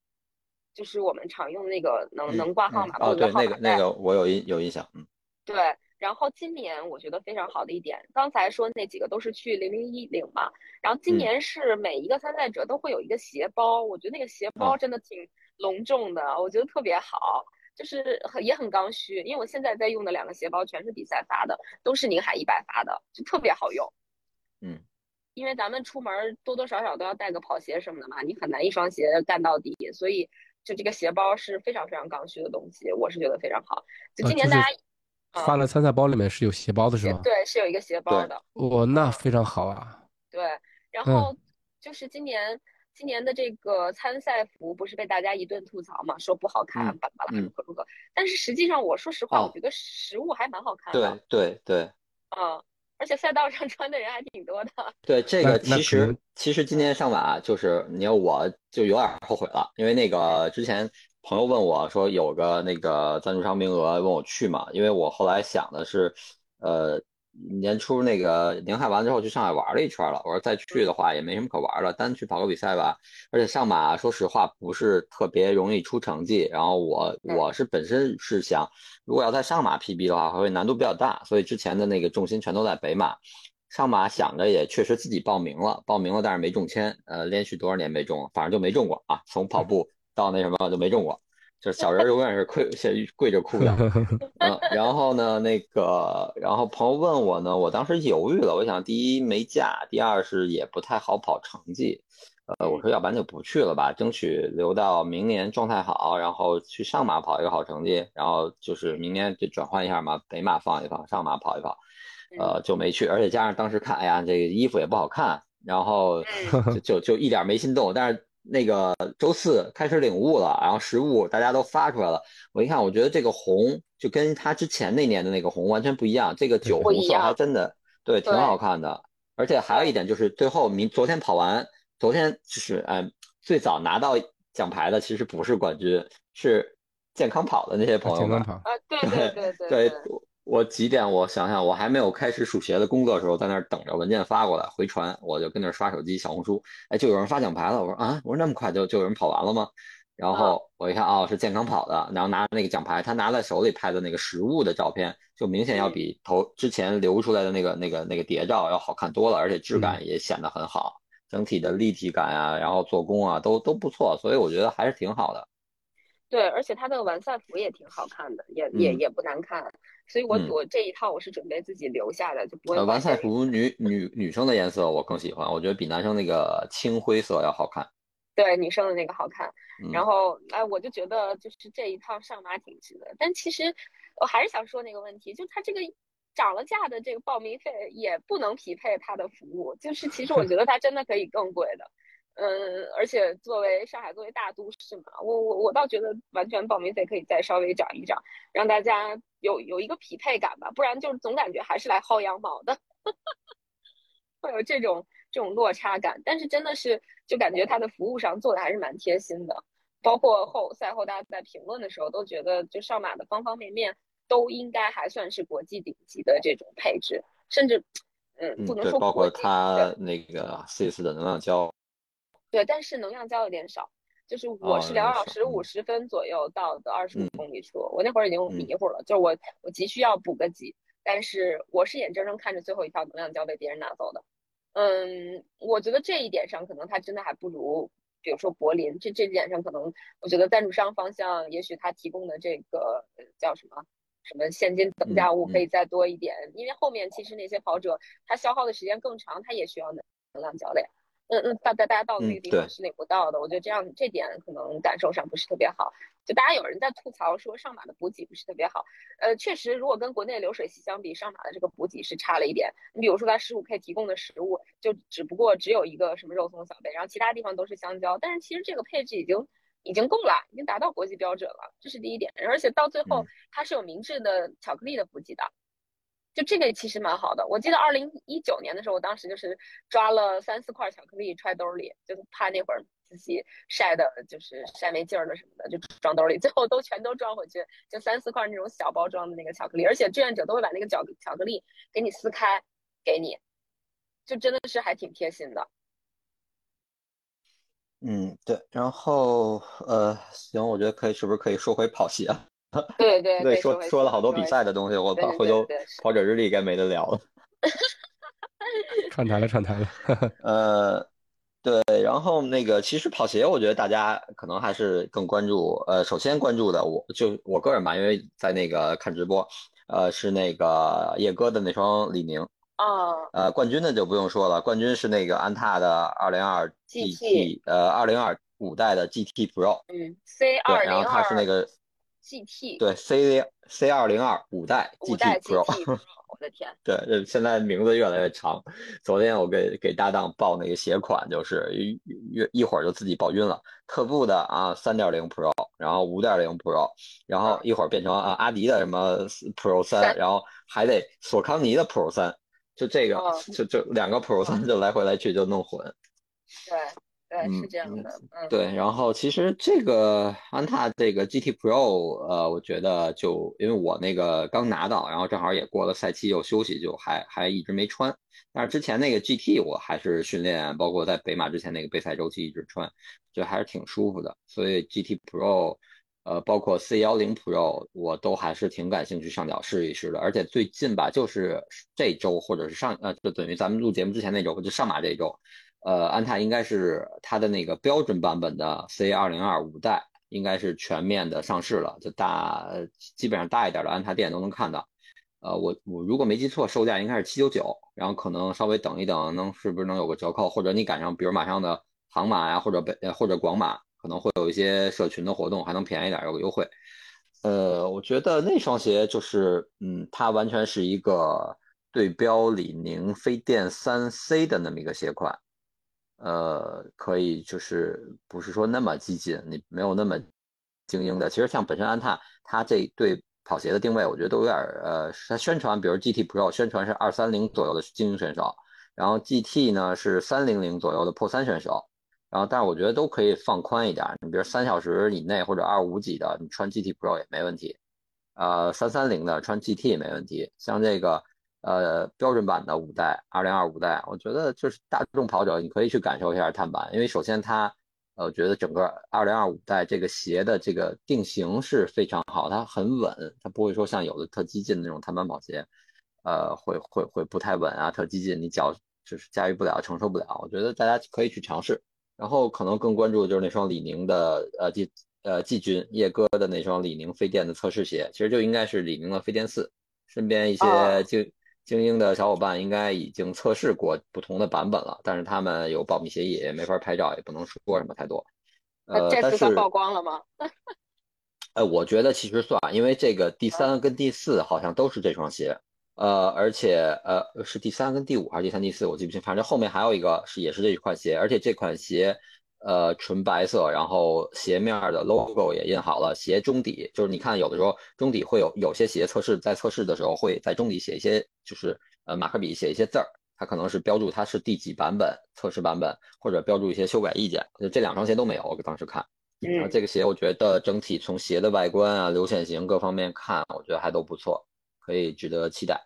就是我们常用那个能能挂号码的号码带。那个那个我有印有印象，嗯。对，然后今年我觉得非常好的一点，刚才说那几个都是去零零一领嘛，然后今年是每一个参赛者都会有一个鞋包，我觉得那个鞋包真的挺隆重的，我觉得特别好，就是很也很刚需，因为我现在在用的两个鞋包全是比赛发的，都是宁海一百发的，就特别好用。嗯。因为咱们出门多多少少都要带个跑鞋什么的嘛，你很难一双鞋干到底，所以就这个鞋包是非常非常刚需的东西，我是觉得非常好。就今年大家发了参赛包里面是有鞋包的是吗？对，是有一个鞋包的。哦，那非常好啊。对，然后就是今年今年的这个参赛服不是被大家一顿吐槽嘛，说不好看，巴拉巴拉如何如何。但是实际上，我说实话，我觉得实物还蛮好看的。对对对。嗯。而且赛道上穿的人还挺多的。对这个，其实其实今天上马就是你看，我就有点后悔了，因为那个之前朋友问我说有个那个赞助商名额，问我去嘛，因为我后来想的是，呃。年初那个宁海完之后去上海玩了一圈了，我说再去的话也没什么可玩了，单去跑个比赛吧。而且上马说实话不是特别容易出成绩，然后我我是本身是想，如果要在上马 PB 的话，会难度比较大，所以之前的那个重心全都在北马。上马想着也确实自己报名了，报名了但是没中签，呃，连续多少年没中，反正就没中过啊，从跑步到那什么就没中过。就是小人永远是跪先跪着哭的，嗯，然后呢，那个，然后朋友问我呢，我当时犹豫了，我想第一没假，第二是也不太好跑成绩，呃，我说要不然就不去了吧，争取留到明年状态好，然后去上马跑一个好成绩，然后就是明年就转换一下嘛，北马放一放，上马跑一跑，呃，就没去，而且加上当时看，哎呀，这个衣服也不好看，然后就就就一点没心动，但是。那个周四开始领悟了，然后实物大家都发出来了。我一看，我觉得这个红就跟他之前那年的那个红完全不一样。这个酒红色还真的对，挺好看的。而且还有一点就是，最后明昨天跑完，昨天就是哎，最早拿到奖牌的其实不是冠军，是健康跑的那些朋友们。啊，对对对对。对。我几点？我想想，我还没有开始数鞋的工作的时候，在那儿等着文件发过来回传，我就跟那儿刷手机、小红书，哎，就有人发奖牌了。我说啊，我说那么快就就有人跑完了吗？然后我一看，哦，是健康跑的，然后拿着那个奖牌，他拿在手里拍的那个实物的照片，就明显要比头之前流出来的那个那个那个谍照要好看多了，而且质感也显得很好，整体的立体感啊，然后做工啊都都不错，所以我觉得还是挺好的。对，而且它的完赛服也挺好看的，也也也不难看，所以我我这一套我是准备自己留下的，就不会。完赛服女 女女生的颜色我更喜欢，我觉得比男生那个青灰色要好看。对，女生的那个好看。然后哎，我就觉得就是这一套上马挺值的，但其实我还是想说那个问题，就它这个涨了价的这个报名费也不能匹配它的服务，就是其实我觉得它真的可以更贵的。嗯，而且作为上海作为大都市嘛，我我我倒觉得完全报名费可以再稍微涨一涨，让大家有有一个匹配感吧，不然就是总感觉还是来薅羊毛的，会有这种这种落差感。但是真的是就感觉他的服务上做的还是蛮贴心的，包括后赛后大家在评论的时候都觉得，就上马的方方面面都应该还算是国际顶级的这种配置，甚至嗯不能说包括他那个 C 四的能量胶。对，但是能量胶有点少，就是我是两小时五十分左右到的二十五公里处，我那会儿已经迷糊了，就是我我急需要补个给，但是我是眼睁睁看着最后一条能量胶被别人拿走的，嗯，我觉得这一点上可能他真的还不如，比如说柏林，这这点上可能我觉得赞助商方向也许他提供的这个叫什么什么现金等价物可以再多一点，因为后面其实那些跑者他消耗的时间更长，他也需要能能量胶的呀。嗯嗯，大大大家到那个地方是领不到的，我觉得这样这点可能感受上不是特别好。就大家有人在吐槽说上马的补给不是特别好，呃，确实，如果跟国内流水席相比，上马的这个补给是差了一点。你比如说它十五 K 提供的食物，就只不过只有一个什么肉松小贝，然后其他地方都是香蕉，但是其实这个配置已经已经够了，已经达到国际标准了，这是第一点。而且到最后它是有明智的巧克力的补给的。就这个其实蛮好的，我记得二零一九年的时候，我当时就是抓了三四块巧克力揣兜里，就是怕那会儿自己晒的，就是晒没劲儿了什么的，就装兜里，最后都全都装回去，就三四块那种小包装的那个巧克力，而且志愿者都会把那个巧巧克力给你撕开给你，就真的是还挺贴心的。嗯，对，然后呃，行，我觉得可以，是不是可以说回跑鞋？对对对，说说了好多比赛的东西，我怕回头跑者日历该没得聊了。串台了，串台了。呃，对，然后那个其实跑鞋，我觉得大家可能还是更关注。呃，首先关注的，我就我个人吧，因为在那个看直播，呃，是那个叶哥的那双李宁。啊。呃，冠军的就不用说了，冠军是那个安踏的二零二 GT，呃，二零二五代的 GT Pro，嗯，C 二零二，然后它是那个 GT，对 C C 二零二五代 GT Pro。我的天，对，现在名字越来越长。昨天我给给搭档报那个鞋款，就是一一一会儿就自己报晕了。特步的啊，三点零 Pro，然后五点零 Pro，然后一会儿变成啊阿迪的什么 Pro 三，然后还得索康尼的 Pro 三，就这个就就两个 Pro 三就来回来去就弄混。对。对，是这样的，嗯，对，然后其实这个安踏这个 GT Pro，呃，我觉得就因为我那个刚拿到，然后正好也过了赛期又休息，就还还一直没穿。但是之前那个 GT 我还是训练，包括在北马之前那个备赛周期一直穿，就还是挺舒服的。所以 GT Pro，呃，包括 C 幺零 Pro，我都还是挺感兴趣上脚试一试的。而且最近吧，就是这周或者是上，呃，就等于咱们录节目之前那周，就上马这周。呃，安踏应该是它的那个标准版本的 C 二零二五代，应该是全面的上市了，就大基本上大一点的安踏店都能看到。呃，我我如果没记错，售价应该是七九九，然后可能稍微等一等，能是不是能有个折扣，或者你赶上比如马上的杭马呀，或者北或者广马，可能会有一些社群的活动，还能便宜点，有个优惠。呃，我觉得那双鞋就是，嗯，它完全是一个对标李宁飞电三 C 的那么一个鞋款。呃，可以，就是不是说那么激进，你没有那么精英的。其实像本身安踏，它这对跑鞋的定位，我觉得都有点呃，它宣传，比如 GT Pro 宣传是二三零左右的精英选手，然后 GT 呢是三零零左右的破三选手，然后但是我觉得都可以放宽一点，你比如三小时以内或者二五几的，你穿 GT Pro 也没问题，呃，三三零的穿 GT 也没问题，像这个。呃，标准版的五代，二零二五代，我觉得就是大众跑者，你可以去感受一下碳板，因为首先它，呃，我觉得整个二零二五代这个鞋的这个定型是非常好，它很稳，它不会说像有的特激进的那种碳板跑鞋，呃，会会会不太稳啊，特激进，你脚就是驾驭不了，承受不了。我觉得大家可以去尝试，然后可能更关注的就是那双李宁的呃季呃季军叶哥的那双李宁飞电的测试鞋，其实就应该是李宁的飞电四，身边一些就。精英的小伙伴应该已经测试过不同的版本了，但是他们有保密协议，没法拍照，也不能说什么太多。呃，这次算曝光了吗？呃，我觉得其实算，因为这个第三跟第四好像都是这双鞋，呃，而且呃是第三跟第五还是第三第四，我记不清，反正后面还有一个是也是这一款鞋，而且这款鞋。呃，纯白色，然后鞋面的 logo 也印好了，鞋中底就是你看有的时候中底会有有些鞋测试在测试的时候会在中底写一些就是呃马克笔写一些字儿，它可能是标注它是第几版本测试版本，或者标注一些修改意见。就这两双鞋都没有，我当时看，然后，这个鞋我觉得整体从鞋的外观啊、流线型各方面看，我觉得还都不错，可以值得期待。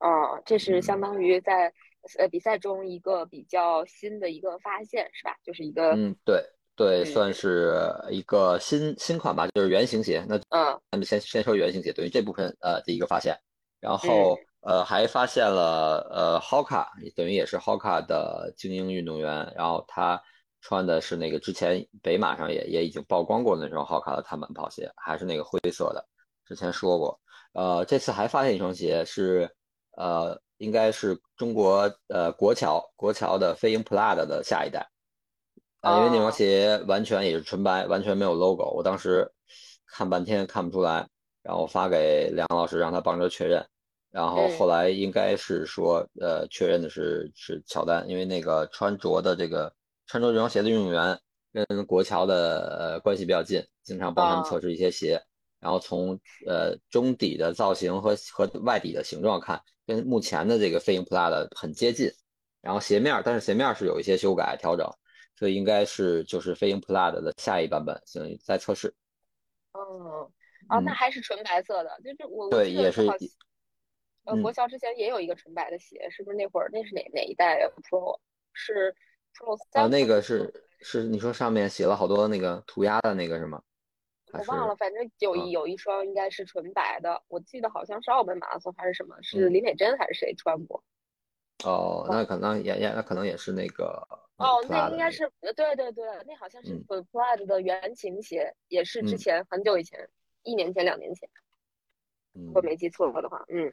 哦，这是相当于在。呃，比赛中一个比较新的一个发现是吧？就是一个嗯，对对，算是一个新新款吧，就是圆形鞋。那嗯，咱们先先说圆形鞋，等于这部分呃的一个发现。然后呃还发现了呃 Hoka，等于也是 Hoka 的精英运动员。然后他穿的是那个之前北马上也也已经曝光过的那双 Hoka 的碳板跑鞋，还是那个灰色的，之前说过。呃，这次还发现一双鞋是呃。应该是中国呃国桥国桥的飞鹰 Prada 的下一代，啊，因为那双鞋完全也是纯白，完全没有 logo。我当时看半天看不出来，然后发给梁老师让他帮着确认，然后后来应该是说呃确认的是是乔丹，因为那个穿着的这个穿着这双鞋的运动员跟国桥的呃关系比较近，经常帮他们测试一些鞋，然后从呃中底的造型和和外底的形状看。跟目前的这个飞鹰 Prada 很接近，然后鞋面，但是鞋面是有一些修改调整，所以应该是就是飞鹰 Prada 的下一版本，等于在测试。嗯，哦，那还是纯白色的，就是我对也是。呃，国桥之前也有一个纯白的鞋，是不是那会儿那是哪哪一代 Pro？是 Pro 三？啊，那个是是你说上面写了好多那个涂鸦的那个是吗？我忘了，反正有一有一双应该是纯白的，我记得好像是澳门马拉松还是什么，是李美珍还是谁穿过？哦，那可能也也那可能也是那个哦，那应该是对对对，那好像是 Prada 的原型鞋，也是之前很久以前，一年前两年前，我没记错的话，嗯，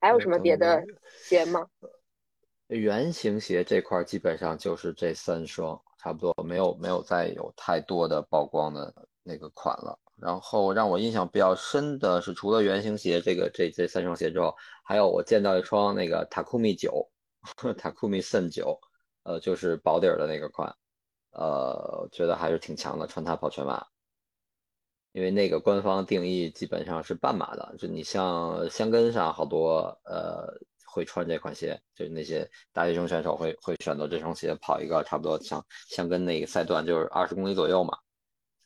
还有什么别的鞋吗？原型鞋这块基本上就是这三双。差不多没有没有再有太多的曝光的那个款了。然后让我印象比较深的是，除了圆形鞋这个这这三双鞋之后，还有我见到一双那个 Takumi 九，Takumi Sen 九，呃，就是薄底儿的那个款，呃，觉得还是挺强的，穿它跑全马。因为那个官方定义基本上是半马的，就你像香根上好多呃会穿这款鞋，就是那些大学生选手会会选择这双鞋跑一个差不多像香根那个赛段就是二十公里左右嘛，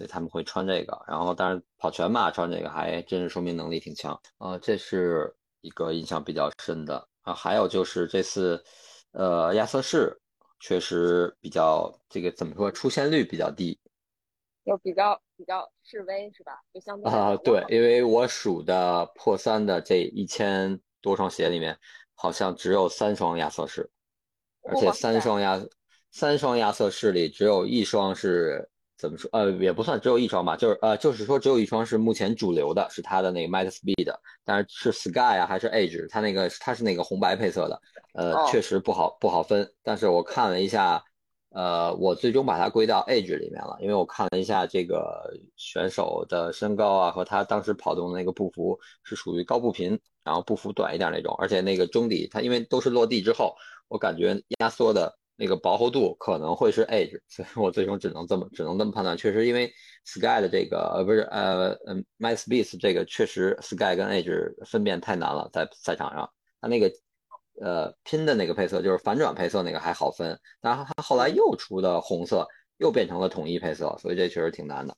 所以他们会穿这个。然后当然跑全马穿这个还真是说明能力挺强啊，这是一个印象比较深的啊。还有就是这次呃亚瑟士确实比较这个怎么说出现率比较低。就比较比较示威是吧？就相对啊，对，因为我数的破三的这一千多双鞋里面，好像只有三双亚瑟士，而且三双亚三双亚瑟士里只有一双是怎么说？呃，也不算只有一双吧，就是呃，就是说只有一双是目前主流的，是它的那个 Max Speed，但是是 Sky 啊还是 Edge，它那个它是那个红白配色的，呃，确实不好不好分。但是我看了一下。呃，我最终把它归到 age 里面了，因为我看了一下这个选手的身高啊，和他当时跑动的那个步幅是属于高步频，然后步幅短一点那种，而且那个中底它因为都是落地之后，我感觉压缩的那个薄厚度可能会是 age，所以我最终只能这么只能这么判断。确实，因为 sky 的这个呃不是呃嗯 my speed 这个确实 sky 跟 age 分辨太难了，在赛场上，它那个。呃，拼的那个配色就是反转配色那个还好分，然后它后来又出的红色又变成了统一配色，所以这确实挺难的。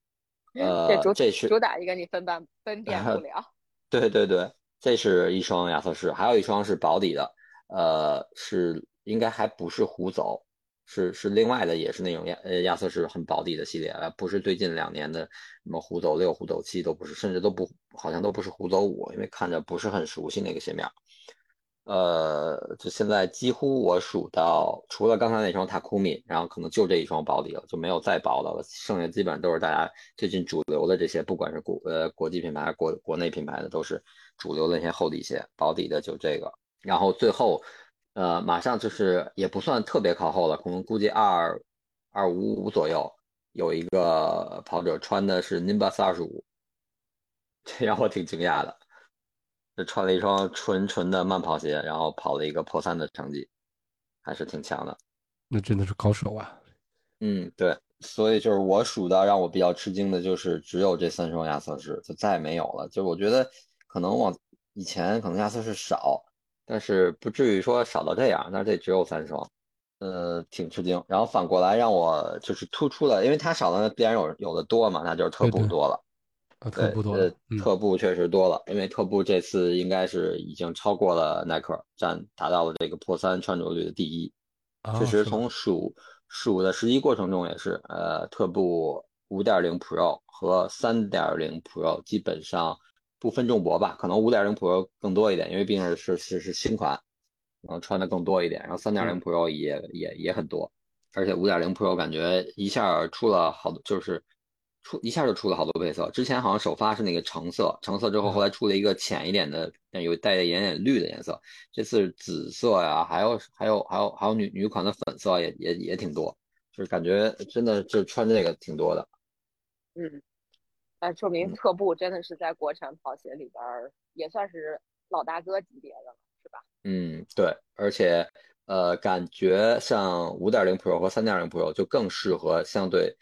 呃，这是主打一个你分辨分辨不 了。对对对，这是一双亚瑟士，还有一双是保底的，呃，是应该还不是胡走，是是另外的，也是那种亚呃亚瑟士很薄底的系列，不是最近两年的什么胡走六、胡走七都不是，甚至都不好像都不是胡走五，因为看着不是很熟悉那个鞋面。呃，就现在几乎我数到，除了刚才那双塔库米，然后可能就这一双薄底了，就没有再薄的了。剩下基本上都是大家最近主流的这些，不管是国呃国际品牌、国国内品牌的，都是主流的那些厚底鞋，薄底的就这个。然后最后，呃，马上就是也不算特别靠后了，可能估计二二五五左右，有一个跑者穿的是 Nimbus 二十五，这让我挺惊讶的。就穿了一双纯纯的慢跑鞋，然后跑了一个破三的成绩，还是挺强的。那真的是高手啊！嗯，对，所以就是我数到让我比较吃惊的就是只有这三双亚瑟士，就再也没有了。就我觉得可能往以前可能亚瑟士少，但是不至于说少到这样。但是这只有三双，呃，挺吃惊。然后反过来让我就是突出了，因为它少了，必然有有的多嘛，那就是特步多了。特步多，呃，特步确实多了，因为特步这次应该是已经超过了耐克，占达到了这个破三穿着率的第一。确实，从数数的实际过程中也是，呃，特步五点零 Pro 和三点零 Pro 基本上不分众伯吧，可能五点零 Pro 更多一点，因为毕竟是是是新款，然后穿的更多一点，然后三点零 Pro 也也也很多，而且五点零 Pro 感觉一下出了好多，就是。出一下就出了好多配色，之前好像首发是那个橙色，橙色之后后来出了一个浅一点的，有带一点点绿的颜色，这次紫色呀，还有还有还有还有女女款的粉色也也也挺多，就是感觉真的就穿这个挺多的。嗯，那说明特步真的是在国产跑鞋里边也算是老大哥级别的了，是吧？嗯，对，而且呃，感觉像五点零 Pro 和三点零 Pro 就更适合相对。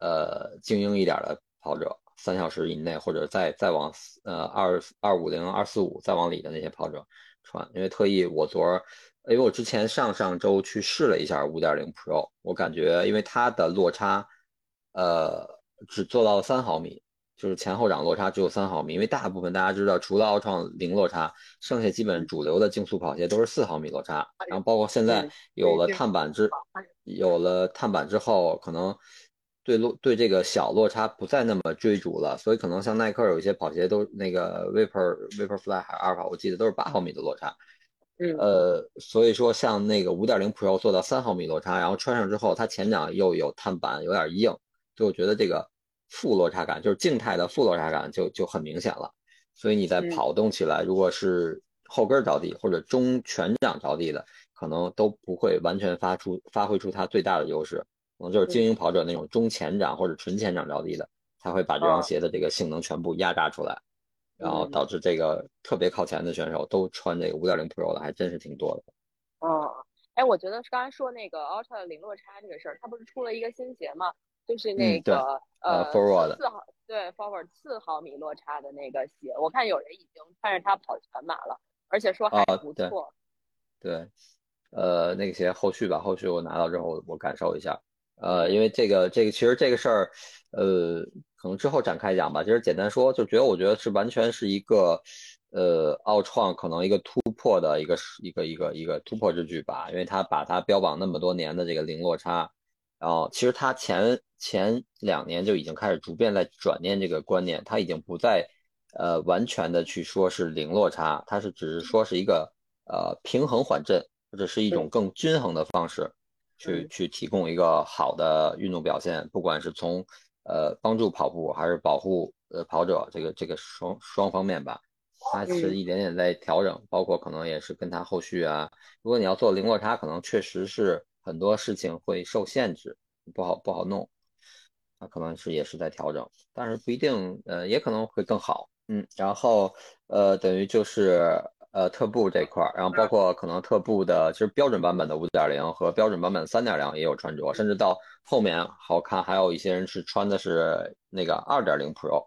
呃，精英一点的跑者，三小时以内或者再再往呃二二五零二四五再往里的那些跑者穿，因为特意我昨儿，因为我之前上上周去试了一下五点零 Pro，我感觉因为它的落差，呃，只做到了三毫米，就是前后掌落差只有三毫米，因为大部分大家知道，除了奥创零落差，剩下基本主流的竞速跑鞋都是四毫米落差，然后包括现在有了碳板之有了碳板之后，可能。对落对这个小落差不再那么追逐了，所以可能像耐克有一些跑鞋都那个 Vapor Vaporfly 还是阿尔法，我记得都是八毫米的落差。嗯，呃，所以说像那个五点零 Pro 做到三毫米落差，然后穿上之后，它前掌又有碳板，有点硬，就我觉得这个负落差感，就是静态的负落差感就就很明显了。所以你在跑动起来，如果是后跟着地或者中全掌着地的，可能都不会完全发出发挥出它最大的优势。可能就是精英跑者那种中前掌或者纯前掌着地的，才会把这双鞋的这个性能全部压榨出来，然后导致这个特别靠前的选手都穿这个五点零 Pro 的，还真是挺多的。哦，哎，我觉得刚才说那个 Ultra 零落差这个事儿，它不是出了一个新鞋吗？就是那个呃 forward 四毫对 Forward 四毫米落差的那个鞋，我看有人已经穿着它跑全马了，而且说还不错。对，呃，那个鞋后续吧，后续我拿到之后我感受一下。呃，因为这个这个其实这个事儿，呃，可能之后展开讲吧。其实简单说，就觉得我觉得是完全是一个呃奥创可能一个突破的一个一个一个一个突破之举吧，因为他把它标榜那么多年的这个零落差，然后其实他前前两年就已经开始逐渐在转念这个观念，他已经不再呃完全的去说是零落差，他是只是说是一个呃平衡缓震或者是一种更均衡的方式。去去提供一个好的运动表现，不管是从呃帮助跑步还是保护呃跑者，这个这个双双方面吧，它是一点点在调整，包括可能也是跟他后续啊，如果你要做零落差，可能确实是很多事情会受限制，不好不好弄，它可能是也是在调整，但是不一定，呃，也可能会更好，嗯，然后呃等于就是。呃，特步这块儿，然后包括可能特步的，其实标准版本的五点零和标准版本三点零也有穿着，甚至到后面好看，还有一些人是穿的是那个二点零 Pro，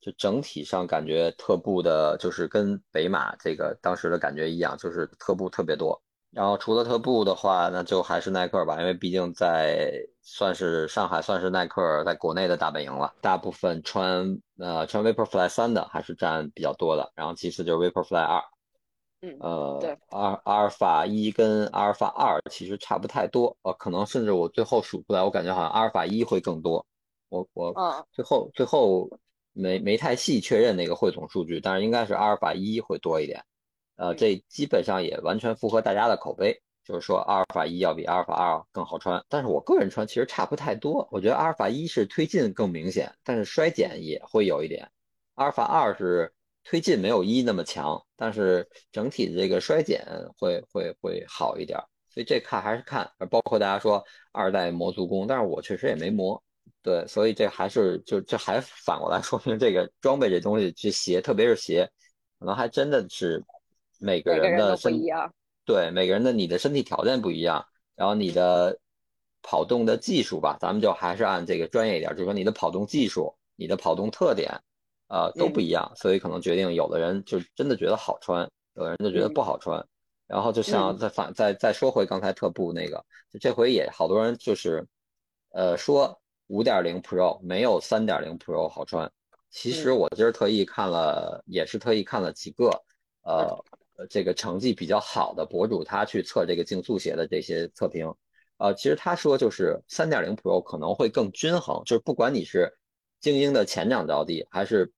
就整体上感觉特步的，就是跟北马这个当时的感觉一样，就是特步特别多。然后除了特步的话，那就还是耐克吧，因为毕竟在算是上海，算是耐克在国内的大本营了。大部分穿呃穿 Vaporfly 三的还是占比较多的，然后其次就是 Vaporfly 二。嗯，呃，对，阿阿尔法一跟阿尔法二其实差不太多，呃，可能甚至我最后数出来，我感觉好像阿尔法一会更多。我我最后最后没没太细确认那个汇总数据，但是应该是阿尔法一会多一点。呃，这基本上也完全符合大家的口碑，就是说阿尔法一要比阿尔法二更好穿。但是我个人穿其实差不太多，我觉得阿尔法一是推进更明显，但是衰减也会有一点。阿尔法二是。推进没有一那么强，但是整体的这个衰减会会会好一点，所以这看还是看，包括大家说二代磨足弓，但是我确实也没磨，对，所以这还是就这还反过来说明这个装备这东西，这鞋特别是鞋，可能还真的是每个人的身对每个人的你的身体条件不一样，然后你的跑动的技术吧，咱们就还是按这个专业一点，就是说你的跑动技术、你的跑动特点。呃，都不一样，所以可能决定有的人就真的觉得好穿，有的人就觉得不好穿。然后就像再反再再说回刚才特步那个，就这回也好多人就是，呃，说五点零 Pro 没有三点零 Pro 好穿。其实我今儿特意看了，也是特意看了几个，呃，这个成绩比较好的博主，他去测这个竞速鞋的这些测评，呃，其实他说就是三点零 Pro 可能会更均衡，就是不管你是精英的前掌着地还是。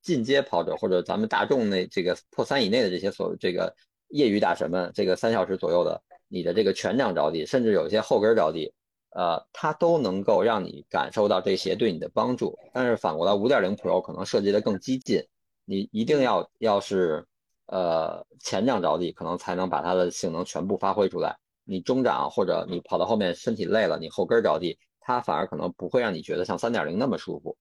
进阶跑者或者咱们大众那这个破三以内的这些所这个业余大神们，这个三小时左右的，你的这个全掌着地，甚至有一些后跟着地，呃，它都能够让你感受到这鞋对你的帮助。但是反过来，五点零 Pro 可能设计的更激进，你一定要要是呃前掌着地，可能才能把它的性能全部发挥出来。你中掌或者你跑到后面身体累了，你后跟着地，它反而可能不会让你觉得像三点零那么舒服。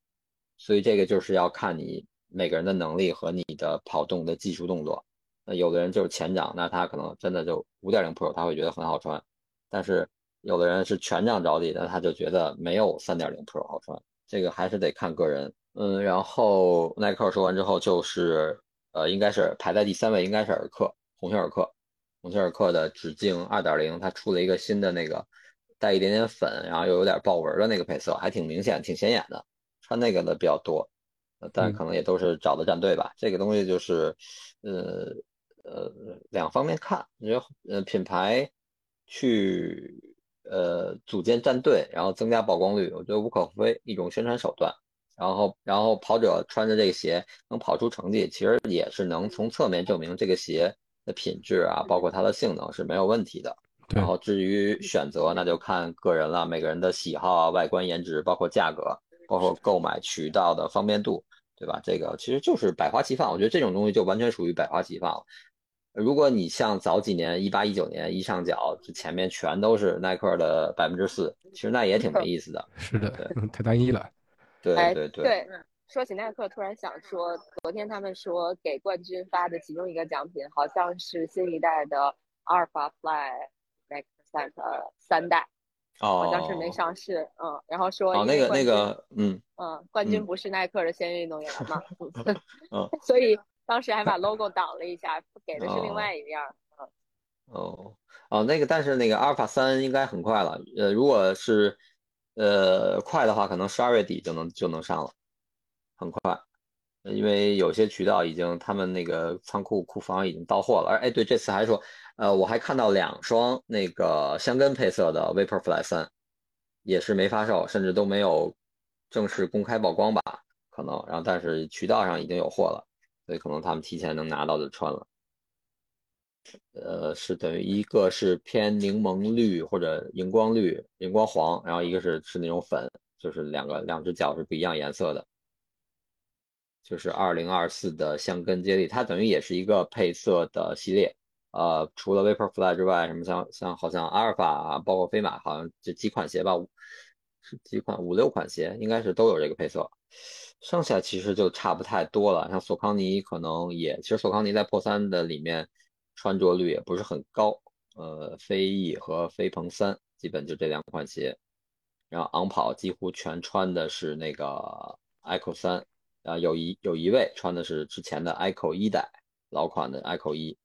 所以这个就是要看你。每个人的能力和你的跑动的技术动作，那有的人就是前掌，那他可能真的就五点零 Pro 他会觉得很好穿，但是有的人是全掌着地，那他就觉得没有三点零 Pro 好穿，这个还是得看个人。嗯，然后耐克说完之后就是呃，应该是排在第三位，应该是尔克，鸿星尔克，鸿星尔克的直径二点零，它出了一个新的那个带一点点粉，然后又有点豹纹的那个配色，还挺明显，挺显眼的，穿那个的比较多。但可能也都是找的战队吧，这个东西就是，呃呃，两方面看，你觉得呃品牌去呃组建战队，然后增加曝光率，我觉得无可厚非，一种宣传手段。然后然后跑者穿着这个鞋能跑出成绩，其实也是能从侧面证明这个鞋的品质啊，包括它的性能是没有问题的。然后至于选择，那就看个人了，每个人的喜好啊、外观颜值，包括价格。包括购买渠道的方便度，对吧？这个其实就是百花齐放。我觉得这种东西就完全属于百花齐放了。如果你像早几年一八一九年一上脚，这前面全都是耐克的百分之四，其实那也挺没意思的。是的，太单一了。对对对。对，说起耐克，突然想说，昨天他们说给冠军发的其中一个奖品，好像是新一代的阿尔法 Fly Max 三的三代，好像是没上市。嗯，然后说哦，那个那个，嗯嗯，冠军不是耐克的签约运动员嘛？嗯，所以。当时还把 logo 挡了一下，给的是另外一面。嗯哦哦，那个，但是那个阿尔法三应该很快了。呃，如果是呃快的话，可能十二月底就能就能上了，很快。因为有些渠道已经，他们那个仓库库房已经到货了。而哎，对，这次还说，呃，我还看到两双那个香根配色的 Vaporfly 三，也是没发售，甚至都没有正式公开曝光吧？可能，然后但是渠道上已经有货了。所以可能他们提前能拿到就穿了，呃，是等于一个是偏柠檬绿或者荧光绿、荧光黄，然后一个是是那种粉，就是两个两只脚是不一样颜色的，就是二零二四的香根接力，它等于也是一个配色的系列，呃，除了 Vaporfly 之外，什么像像好像阿尔法，包括飞马，好像这几款鞋吧，是几款五六款鞋，应该是都有这个配色。剩下其实就差不太多了，像索康尼可能也，其实索康尼在破三的里面穿着率也不是很高，呃，飞翼和飞鹏三基本就这两款鞋，然后昂跑几乎全穿的是那个 Echo 三，啊，有一有一位穿的是之前的 Echo 一代老款的 Echo 一，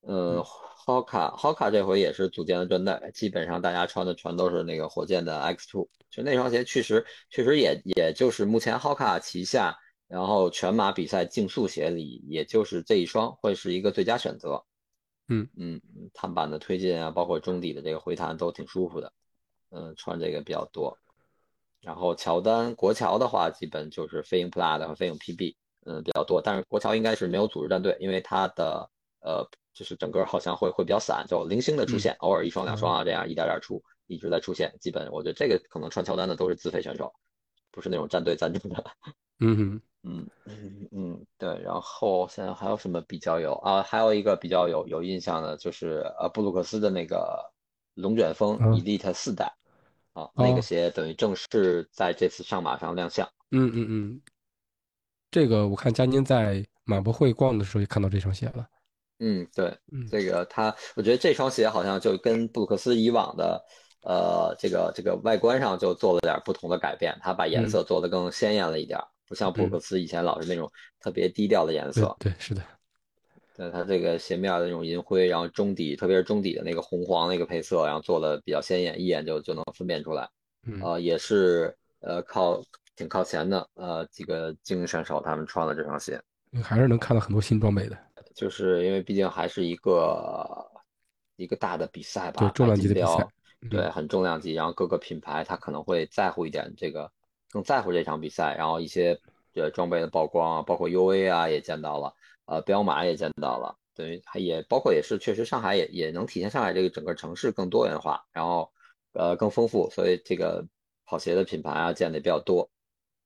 呃，Hoka，Hoka 这回也是组建了专代，基本上大家穿的全都是那个火箭的 X Two。就那双鞋确实确实也也就是目前 Hoka 旗下，然后全马比赛竞速鞋里，也就是这一双会是一个最佳选择。嗯嗯，碳板的推进啊，包括中底的这个回弹都挺舒服的。嗯，穿这个比较多。然后乔丹国乔的话，基本就是飞鹰 Plus 和飞鹰 PB，嗯比较多。但是国乔应该是没有组织战队，因为它的呃就是整个好像会会比较散，就零星的出现，偶尔一双两双啊这样一点点出。一直在出现，基本我觉得这个可能穿乔丹的都是自费选手，不是那种战队赞助的。嗯嗯嗯嗯，对。然后现在还有什么比较有啊？还有一个比较有有印象的，就是呃布鲁克斯的那个龙卷风 Elite 四代啊，那个鞋等于正式在这次上马上亮相。嗯嗯嗯，这个我看佳宁在马博会逛的时候也看到这双鞋了。嗯，对，这个他，我觉得这双鞋好像就跟布鲁克斯以往的。呃，这个这个外观上就做了点不同的改变，它把颜色做得更鲜艳了一点，不像布鲁克斯以前老是那种特别低调的颜色。对，是的。对它这个鞋面的那种银灰，然后中底，特别是中底的那个红黄那个配色，然后做的比较鲜艳，一眼就就能分辨出来。呃，也是呃靠挺靠前的呃几个精英选手他们穿了这双鞋，还是能看到很多新装备的。就是因为毕竟还是一个一个大的比赛吧，对重量级的比赛。对，很重量级，然后各个品牌它可能会在乎一点这个，更在乎这场比赛，然后一些呃装备的曝光啊，包括 UA 啊也见到了，呃，彪马也见到了，等于它也包括也是确实上海也也能体现上海这个整个城市更多元化，然后呃更丰富，所以这个跑鞋的品牌啊见的比较多。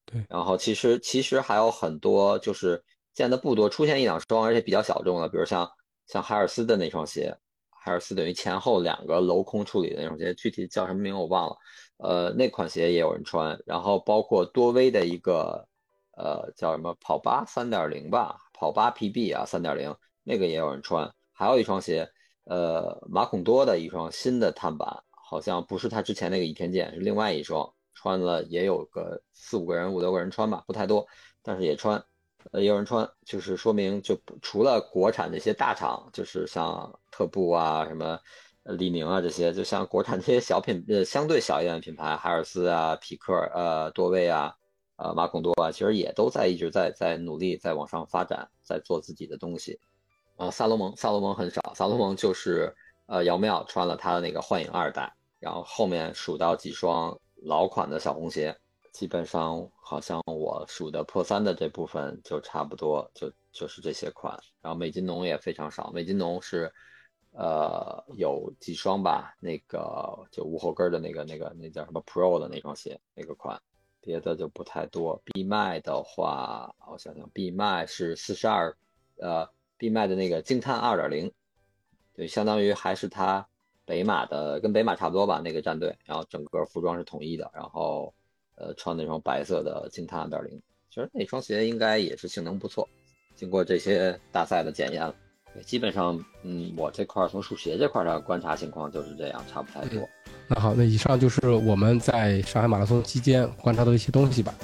对，然后其实其实还有很多就是见的不多，出现一两双而且比较小众的，比如像像海尔斯的那双鞋。海尔斯等于前后两个镂空处理的那种鞋，具体叫什么名我忘了。呃，那款鞋也有人穿，然后包括多威的一个，呃，叫什么跑八三点零吧，跑八 PB 啊，三点零那个也有人穿。还有一双鞋，呃，马孔多的一双新的碳板，好像不是他之前那个倚天剑，是另外一双，穿了也有个四五个人、五六个人穿吧，不太多，但是也穿。呃，有人穿，就是说明就除了国产这些大厂，就是像特步啊、什么李宁啊这些，就像国产这些小品，呃，相对小一点的品牌，海尔斯啊、匹克、呃、多威啊、呃、马孔多啊，其实也都在一直在在努力在往上发展，在做自己的东西。啊，萨洛蒙，萨洛蒙很少，萨洛蒙就是呃，姚妙穿了他的那个幻影二代，然后后面数到几双老款的小红鞋。基本上好像我数的破三的这部分就差不多，就就是这些款。然后美津浓也非常少，美津浓是，呃，有几双吧，那个就无后跟的那个那个那叫什么 Pro 的那双鞋那个款，别的就不太多。闭麦的话，我想想，闭麦是四十二，呃，闭麦的那个惊叹二点零，对，相当于还是它北马的跟北马差不多吧那个战队，然后整个服装是统一的，然后呃穿那双白色的惊叹二点零，其实那双鞋应该也是性能不错，经过这些大赛的检验了。基本上，嗯，我这块从数学这块的观察情况就是这样，差不太多。那好，那以上就是我们在上海马拉松期间观察到的一些东西吧。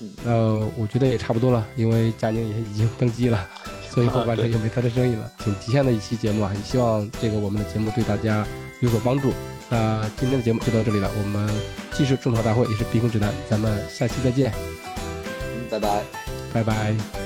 嗯，那我觉得也差不多了，因为佳宁也已经登机了，所以后半程就没他的声音了。挺极限的一期节目啊，也希望这个我们的节目对大家有所帮助。那今天的节目就到这里了，我们既是种草大会，也是避坑指南，咱们下期再见。嗯，拜拜，拜拜。